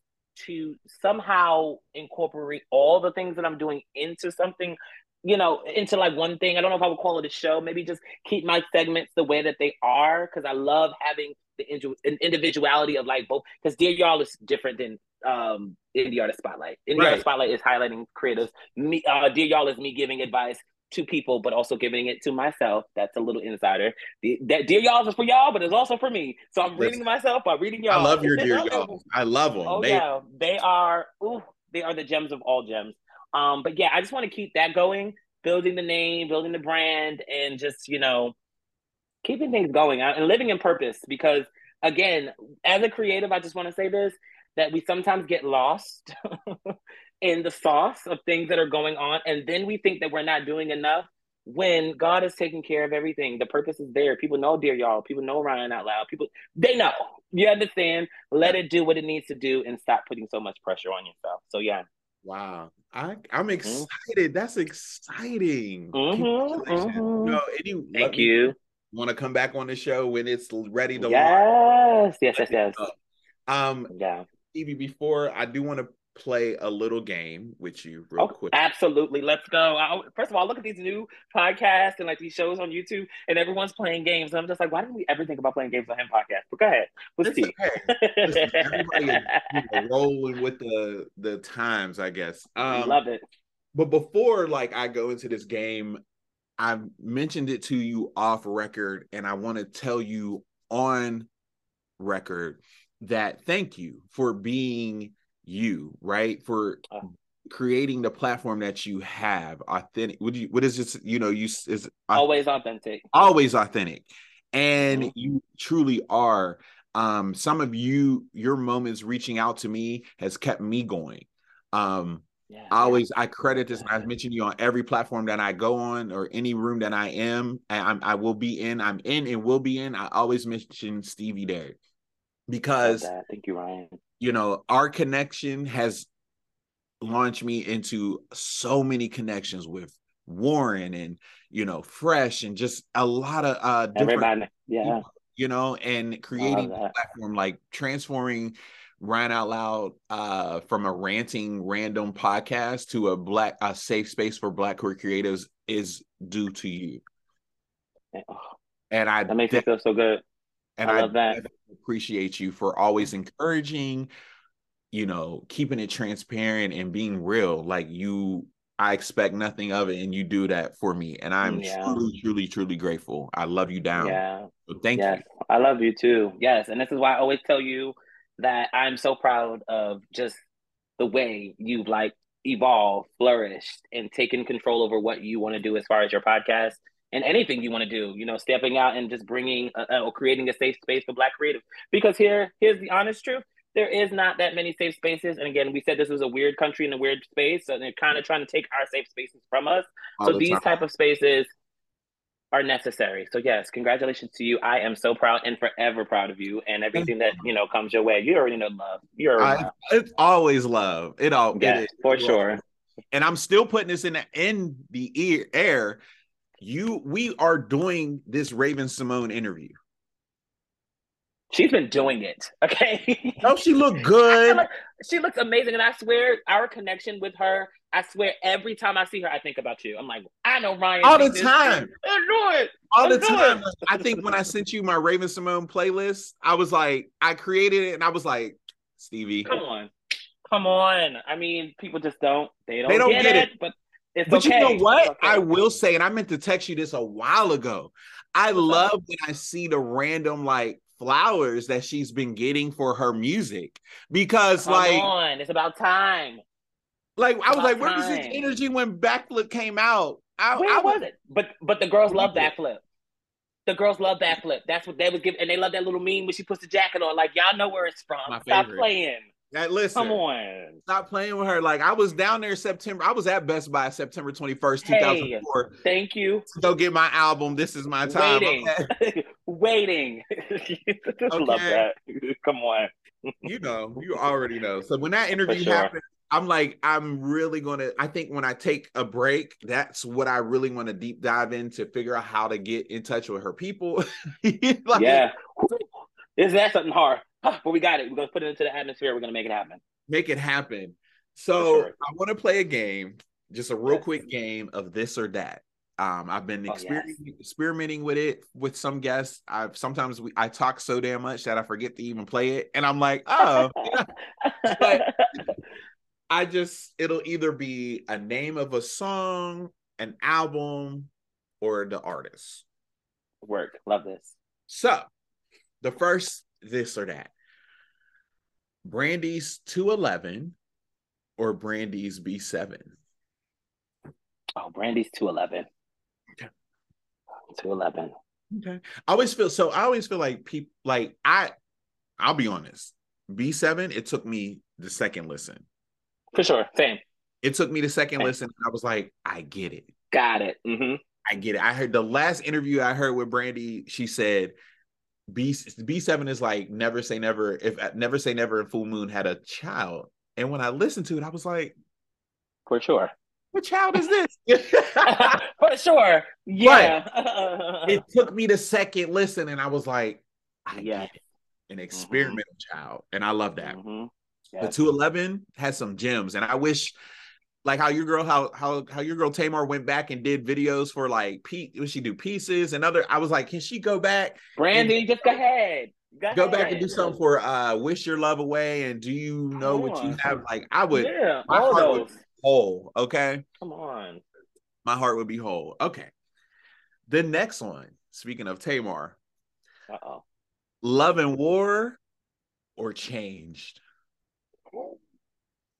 to somehow incorporate all the things that I'm doing into something, you know, into like one thing. I don't know if I would call it a show. Maybe just keep my segments the way that they are because I love having the individuality of like both. Because Dear Y'all is different than um Indie Artist Spotlight. Indie right. Artist Spotlight is highlighting creators. Me, uh, Dear Y'all is me giving advice to people, but also giving it to myself. That's a little insider. The, that dear y'all is for y'all, but it's also for me. So I'm reading myself by reading y'all. I love your dear y'all. I love them. Oh they... yeah, they are. Ooh, they are the gems of all gems. Um, but yeah, I just want to keep that going, building the name, building the brand, and just you know, keeping things going and living in purpose. Because again, as a creative, I just want to say this: that we sometimes get lost in the sauce of things that are going on. And then we think that we're not doing enough when God is taking care of everything. The purpose is there. People know, dear y'all. People know Rian out loud. People, they know. You understand? Let it do what it needs to do and stop putting so much pressure on yourself. So, yeah. Wow. I, I'm mm-hmm. excited. Mm-hmm. That's exciting. Mm-hmm, mm-hmm. No, any, Thank you. Want to come back on the show when it's ready to yes. Yes, yes, yes. Um, yeah. Stevie, before I do want to play a little game with you real Oh, quick. absolutely. Let's go. I, first of all, look at these new podcasts and like these shows on YouTube, and everyone's playing games. And I'm just like, why didn't we ever think about playing games on him podcast? But go ahead. Let's see. okay. Listen, everybody is you know, rolling with the the times, I guess. Um, Love it. but before like I go into this game, I mentioned it to you off record, and I want to tell you on record that thank you for being you, right? For Oh. creating the platform that you have. Authentic. Would you? What is this? You know, you is Always authentic. always authentic and Mhm. you truly are um some of you your moments reaching out to me has kept me going um Yeah. I always I credit this I've mentioned you on every platform that I go on or any room that I am I, I'm, I will be in I'm in and will be in I always mention Stevie there because. Thank you, Rian. You know our connection has launched me into so many connections with Warren and you know Fresh and just a lot of uh different Everybody. Yeah. you know, and creating a platform like transforming Rian Out Loud uh, from a ranting random podcast to a black a safe space for Black queer creatives is due to you. Oh, And I that makes me feel so good. And I I, appreciate you for always encouraging, you know, keeping it transparent and being real. Like you, I expect nothing of it, and you do that for me, and I'm Yeah. truly, truly, truly grateful. I love you down. Yeah. So thank yes. you. I love you too. Yes. And this is why I always tell you that I'm so proud of just the way you've like evolved, flourished, and taken control over what you want to do as far as your podcast and anything you want to do. You know, stepping out and just bringing uh, uh, or creating a safe space for Black creatives. Because here, here's the honest truth: there is not that many safe spaces. And again, we said this was a weird country and a weird space, so they're kind of trying to take our safe spaces from us. all so the these time. type of spaces are necessary. So yes, congratulations to you. I am so proud and forever proud of you and everything that you know comes your way. You already know love. you're I, know. it's always love. It all it Yeah, is. for sure. And I'm still putting this in the, in the ear, air. You, we are doing this Raven-Symoné interview. She's been doing it. Okay. Don't she look good? like she looks amazing, and I swear our connection with her. I swear every time I see her, I think about you. I'm like, I know Rian All the time. I. All the time. I think when I sent you my Raven-Symoné playlist, I was like, I created it and I was like, Stevie. Come on, come on. I mean, people just don't. They don't, They don't get, get it, it. But it's But okay. you know what? Okay. I will say, and I meant to text you this a while ago. I love when I see the random like flowers that she's been getting for her music because Come like on, it's about time. like I was like, where was this energy when Backflip came out? I, Where I was it? But but the girls love backflip. The girls love backflip. That's what they was giving, and they love that little meme when she puts the jacket on. Like y'all know where it's from. My Stop favorite. playing. That listen, Come on. stop playing with her. Like I was down there September. I was at Best Buy September twenty first, two Hey. Thank you. Go get my album. This is my time. Waiting. Okay? Waiting. Just love that. Come on. You know, you already know. So when that interview sure. happened, I'm like, I'm really gonna. I think when I take a break, that's what I really want to deep dive in to figure out how to get in touch with her people. Like, yeah. Is that something hard? But we got it. We're gonna put it into the atmosphere. We're gonna make it happen. make it happen. So sure. I want to play a game, just a real Yes. quick game of this or that. Um, I've been Oh, yes. experimenting, experimenting with it with some guests. I've sometimes we, I talk so damn much that I forget to even play it, and I'm like, oh, But- I just it'll either be a name of a song, an album, or the artist. Work. Love this. So the first this or that. Brandy's 211 or Brandy's B7. Oh, Brandy's two eleven. Okay. Two eleven. Okay. I always feel so I always feel like people like I I'll be honest. B7, it took me the second listen. For sure. Same. It took me the second listen. And I was like, I get it. Got it. hmm I get it. I heard the last interview I heard with Brandy, she said B B7 is like never say never if never say never and full moon had a child. And when I listened to it, I was like, For sure. what child is this? For sure. Yeah. it took me the second listen and I was like, I Yes. it. An experimental child. And I love that. Mhm. The 211 has some gems, and I wish like how your girl how how how your girl Tamar went back and did videos for like Pete what she do pieces and other I was like can she go back Brandy and, just go ahead. Go, go back and do something for uh wish your love away and do you know Come what on. you have? Like I would yeah my all heart those. whole okay? Come on. My heart would be whole. Okay. The next one speaking of Tamar uh-oh. Love and war or changed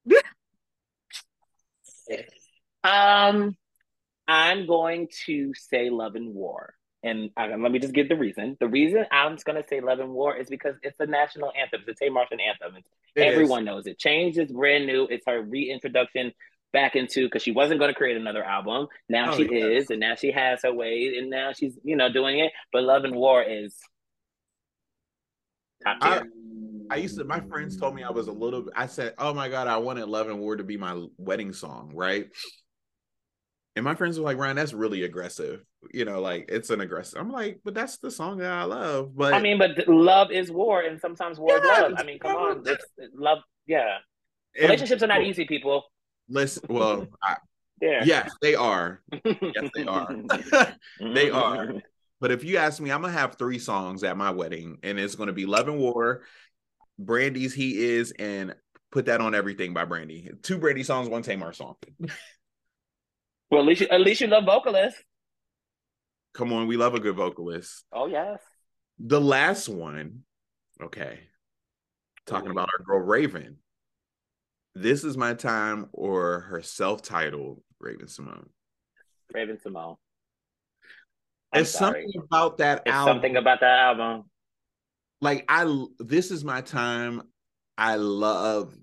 um, I'm going to say Love and War. And uh, let me just give the reason. The reason I'm going to say Love and War is because it's the national anthem. It's a Tay Martin anthem. It everyone is. knows it. Change is brand new. It's her reintroduction back into because she wasn't going to create another album. Now oh, she yes. is, and now she has her way, and now she's you know doing it. But Love and War is top tier. I used to. My friends told me I was a little. I said, "Oh my god, I wanted Love and War to be my wedding song," right? And my friends were like, Rian, that's really aggressive. You know, like it's an aggressive. I'm like, but that's the song that I love. But I mean, but love is war, and sometimes war yeah, is love. I mean, come on, it's, love. Yeah, relationships are not easy, people. Listen, well, I, yeah. yes, they are. yes, they are. they are. But if you ask me, I'm gonna have three songs at my wedding, and it's gonna be Love and War, Brandy's He Is, and put that on everything by Brandy. Two Brandy songs, one Tamar song. Well, at least you, at least you love vocalists. Come on, we love a good vocalist. Oh yes. The last one, okay. Talking Ooh. about our girl Raven. This is my time, or her self-titled Raven-Symoné. Raven-Symoné. It's something about that it's album. Something about that album. Like I, this is my time. I love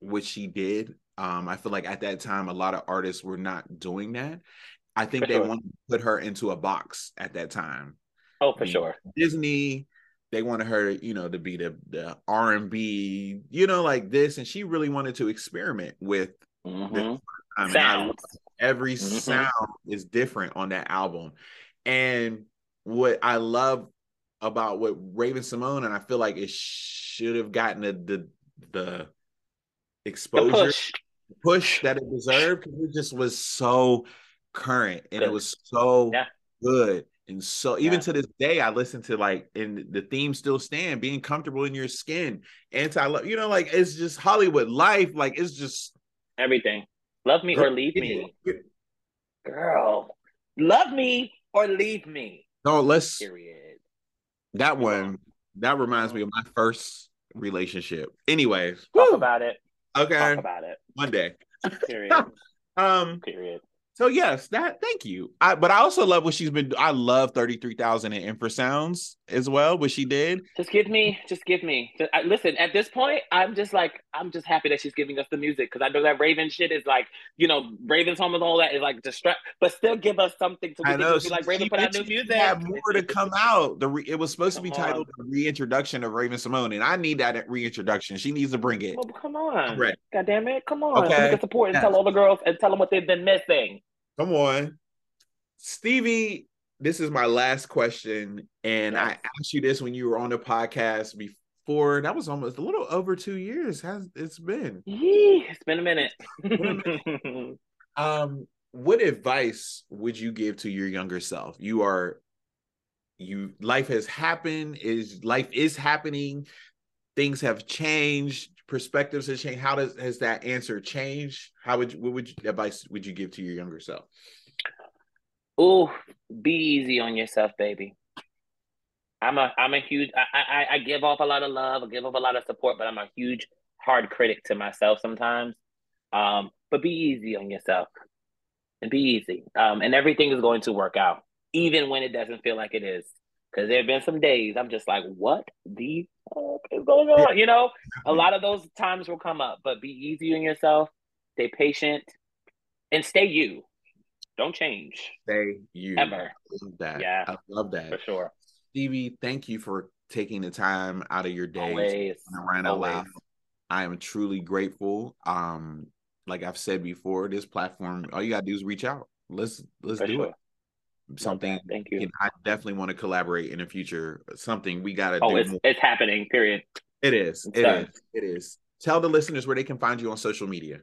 what she did. Um, I feel like at that time, a lot of artists were not doing that. I think for they sure. wanted to put her into a box at that time. Oh, for sure. Disney, they wanted her, you know, to be the the R and B, you know, like this, and she really wanted to experiment with. Mm-hmm. I mean, every mm-hmm. sound is different on that album, and what I love about what Raven-Symoné, and I feel like it should have gotten the the, the exposure, the push. push. that it deserved because it just was so current and good. it was so yeah. good. And so even yeah. to this day, I listen to like and the theme still stand, being comfortable in your skin, anti love, you know, like it's just Hollywood life, like it's just everything. Love me or leave me. Girl. Love me or leave me. No, let's period. That one that reminds me of my first relationship. Anyways, talk about it. Okay. Talk about it. One day. Period. um period. So yes, that thank you. I but I also love what she's been. I love thirty three thousand in infrasounds as well. which she did. Just give me, just give me. Just, I, listen, at this point, I'm just like, I'm just happy that she's giving us the music because I know that Raven shit is like, you know, Raven's home and all that is like distract, but still give us something to. I know. She, like Raven put out new music. Have more to come out. The re, it was supposed come to be titled on. "The Reintroduction of Raven-Symoné," and I need that reintroduction. She needs to bring it. Well, come on, God damn it, come on. Okay. We can support and yes. tell all the girls and tell them what they've been missing. Come on. Stevie, this is my last question. And. I asked you this when you were on the podcast before. That was almost a little over two years. Has it's been? Yee, it's been a minute. um, what advice would you give to your younger self? You are you life has happened, is life is happening, things have changed perspectives have changed how does has that answer changed how would you, what would you, advice would you give to your younger self oh be easy on yourself baby. I'm a i'm a huge I, I i give off a lot of love i give off a lot of support but i'm a huge hard critic to myself sometimes. Um but be easy on yourself. And be easy. Um and everything is going to work out even when it doesn't feel like it is. Because there have been some days I'm just like, what the fuck is going on? You know, a lot of those times will come up, but be easy on yourself, stay patient, and stay you. Don't change. Stay you. Ever. I love that. Yeah. I love that. For sure. Stevie, thank you for taking the time out of your day Always. around loud. I am truly grateful. Um, like I've said before, this platform, all you gotta do is reach out. Let's let's for do sure. it something. Thank you. I definitely want to collaborate in the future. Something we got to oh, do. It's, it's happening. Period. It is. It's it is. It is. tell the listeners where they can find you on social media.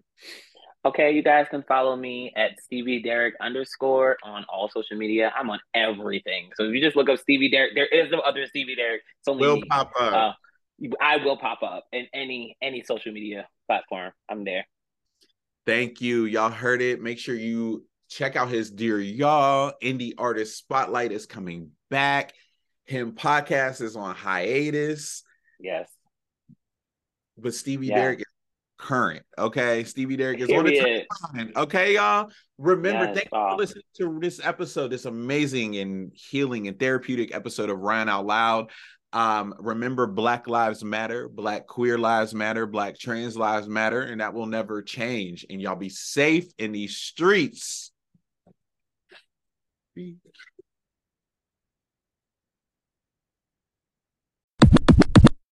Okay, you guys can follow me at Stevie Derrick underscore on all social media. I'm on everything. So if you just look up Stevie Derrick, there is no other Stevie Derrick. It's only will me. pop up. Uh, I will pop up in any any social media platform. I'm there. Thank you. Y'all heard it. Make sure you check out his Dear Y'all Indie Artist Spotlight is coming back. Him podcast is on hiatus. Yes. But Stevie yeah. Derrick is current. Okay. Stevie Derrick is Period. on the timeline. Okay, y'all. Remember, yes, thank you for listening to this episode, this amazing and healing and therapeutic episode of Rian Out Loud. Um, remember, Black Lives Matter, Black Queer Lives Matter, Black Trans Lives Matter, and that will never change. And y'all be safe in these streets. Be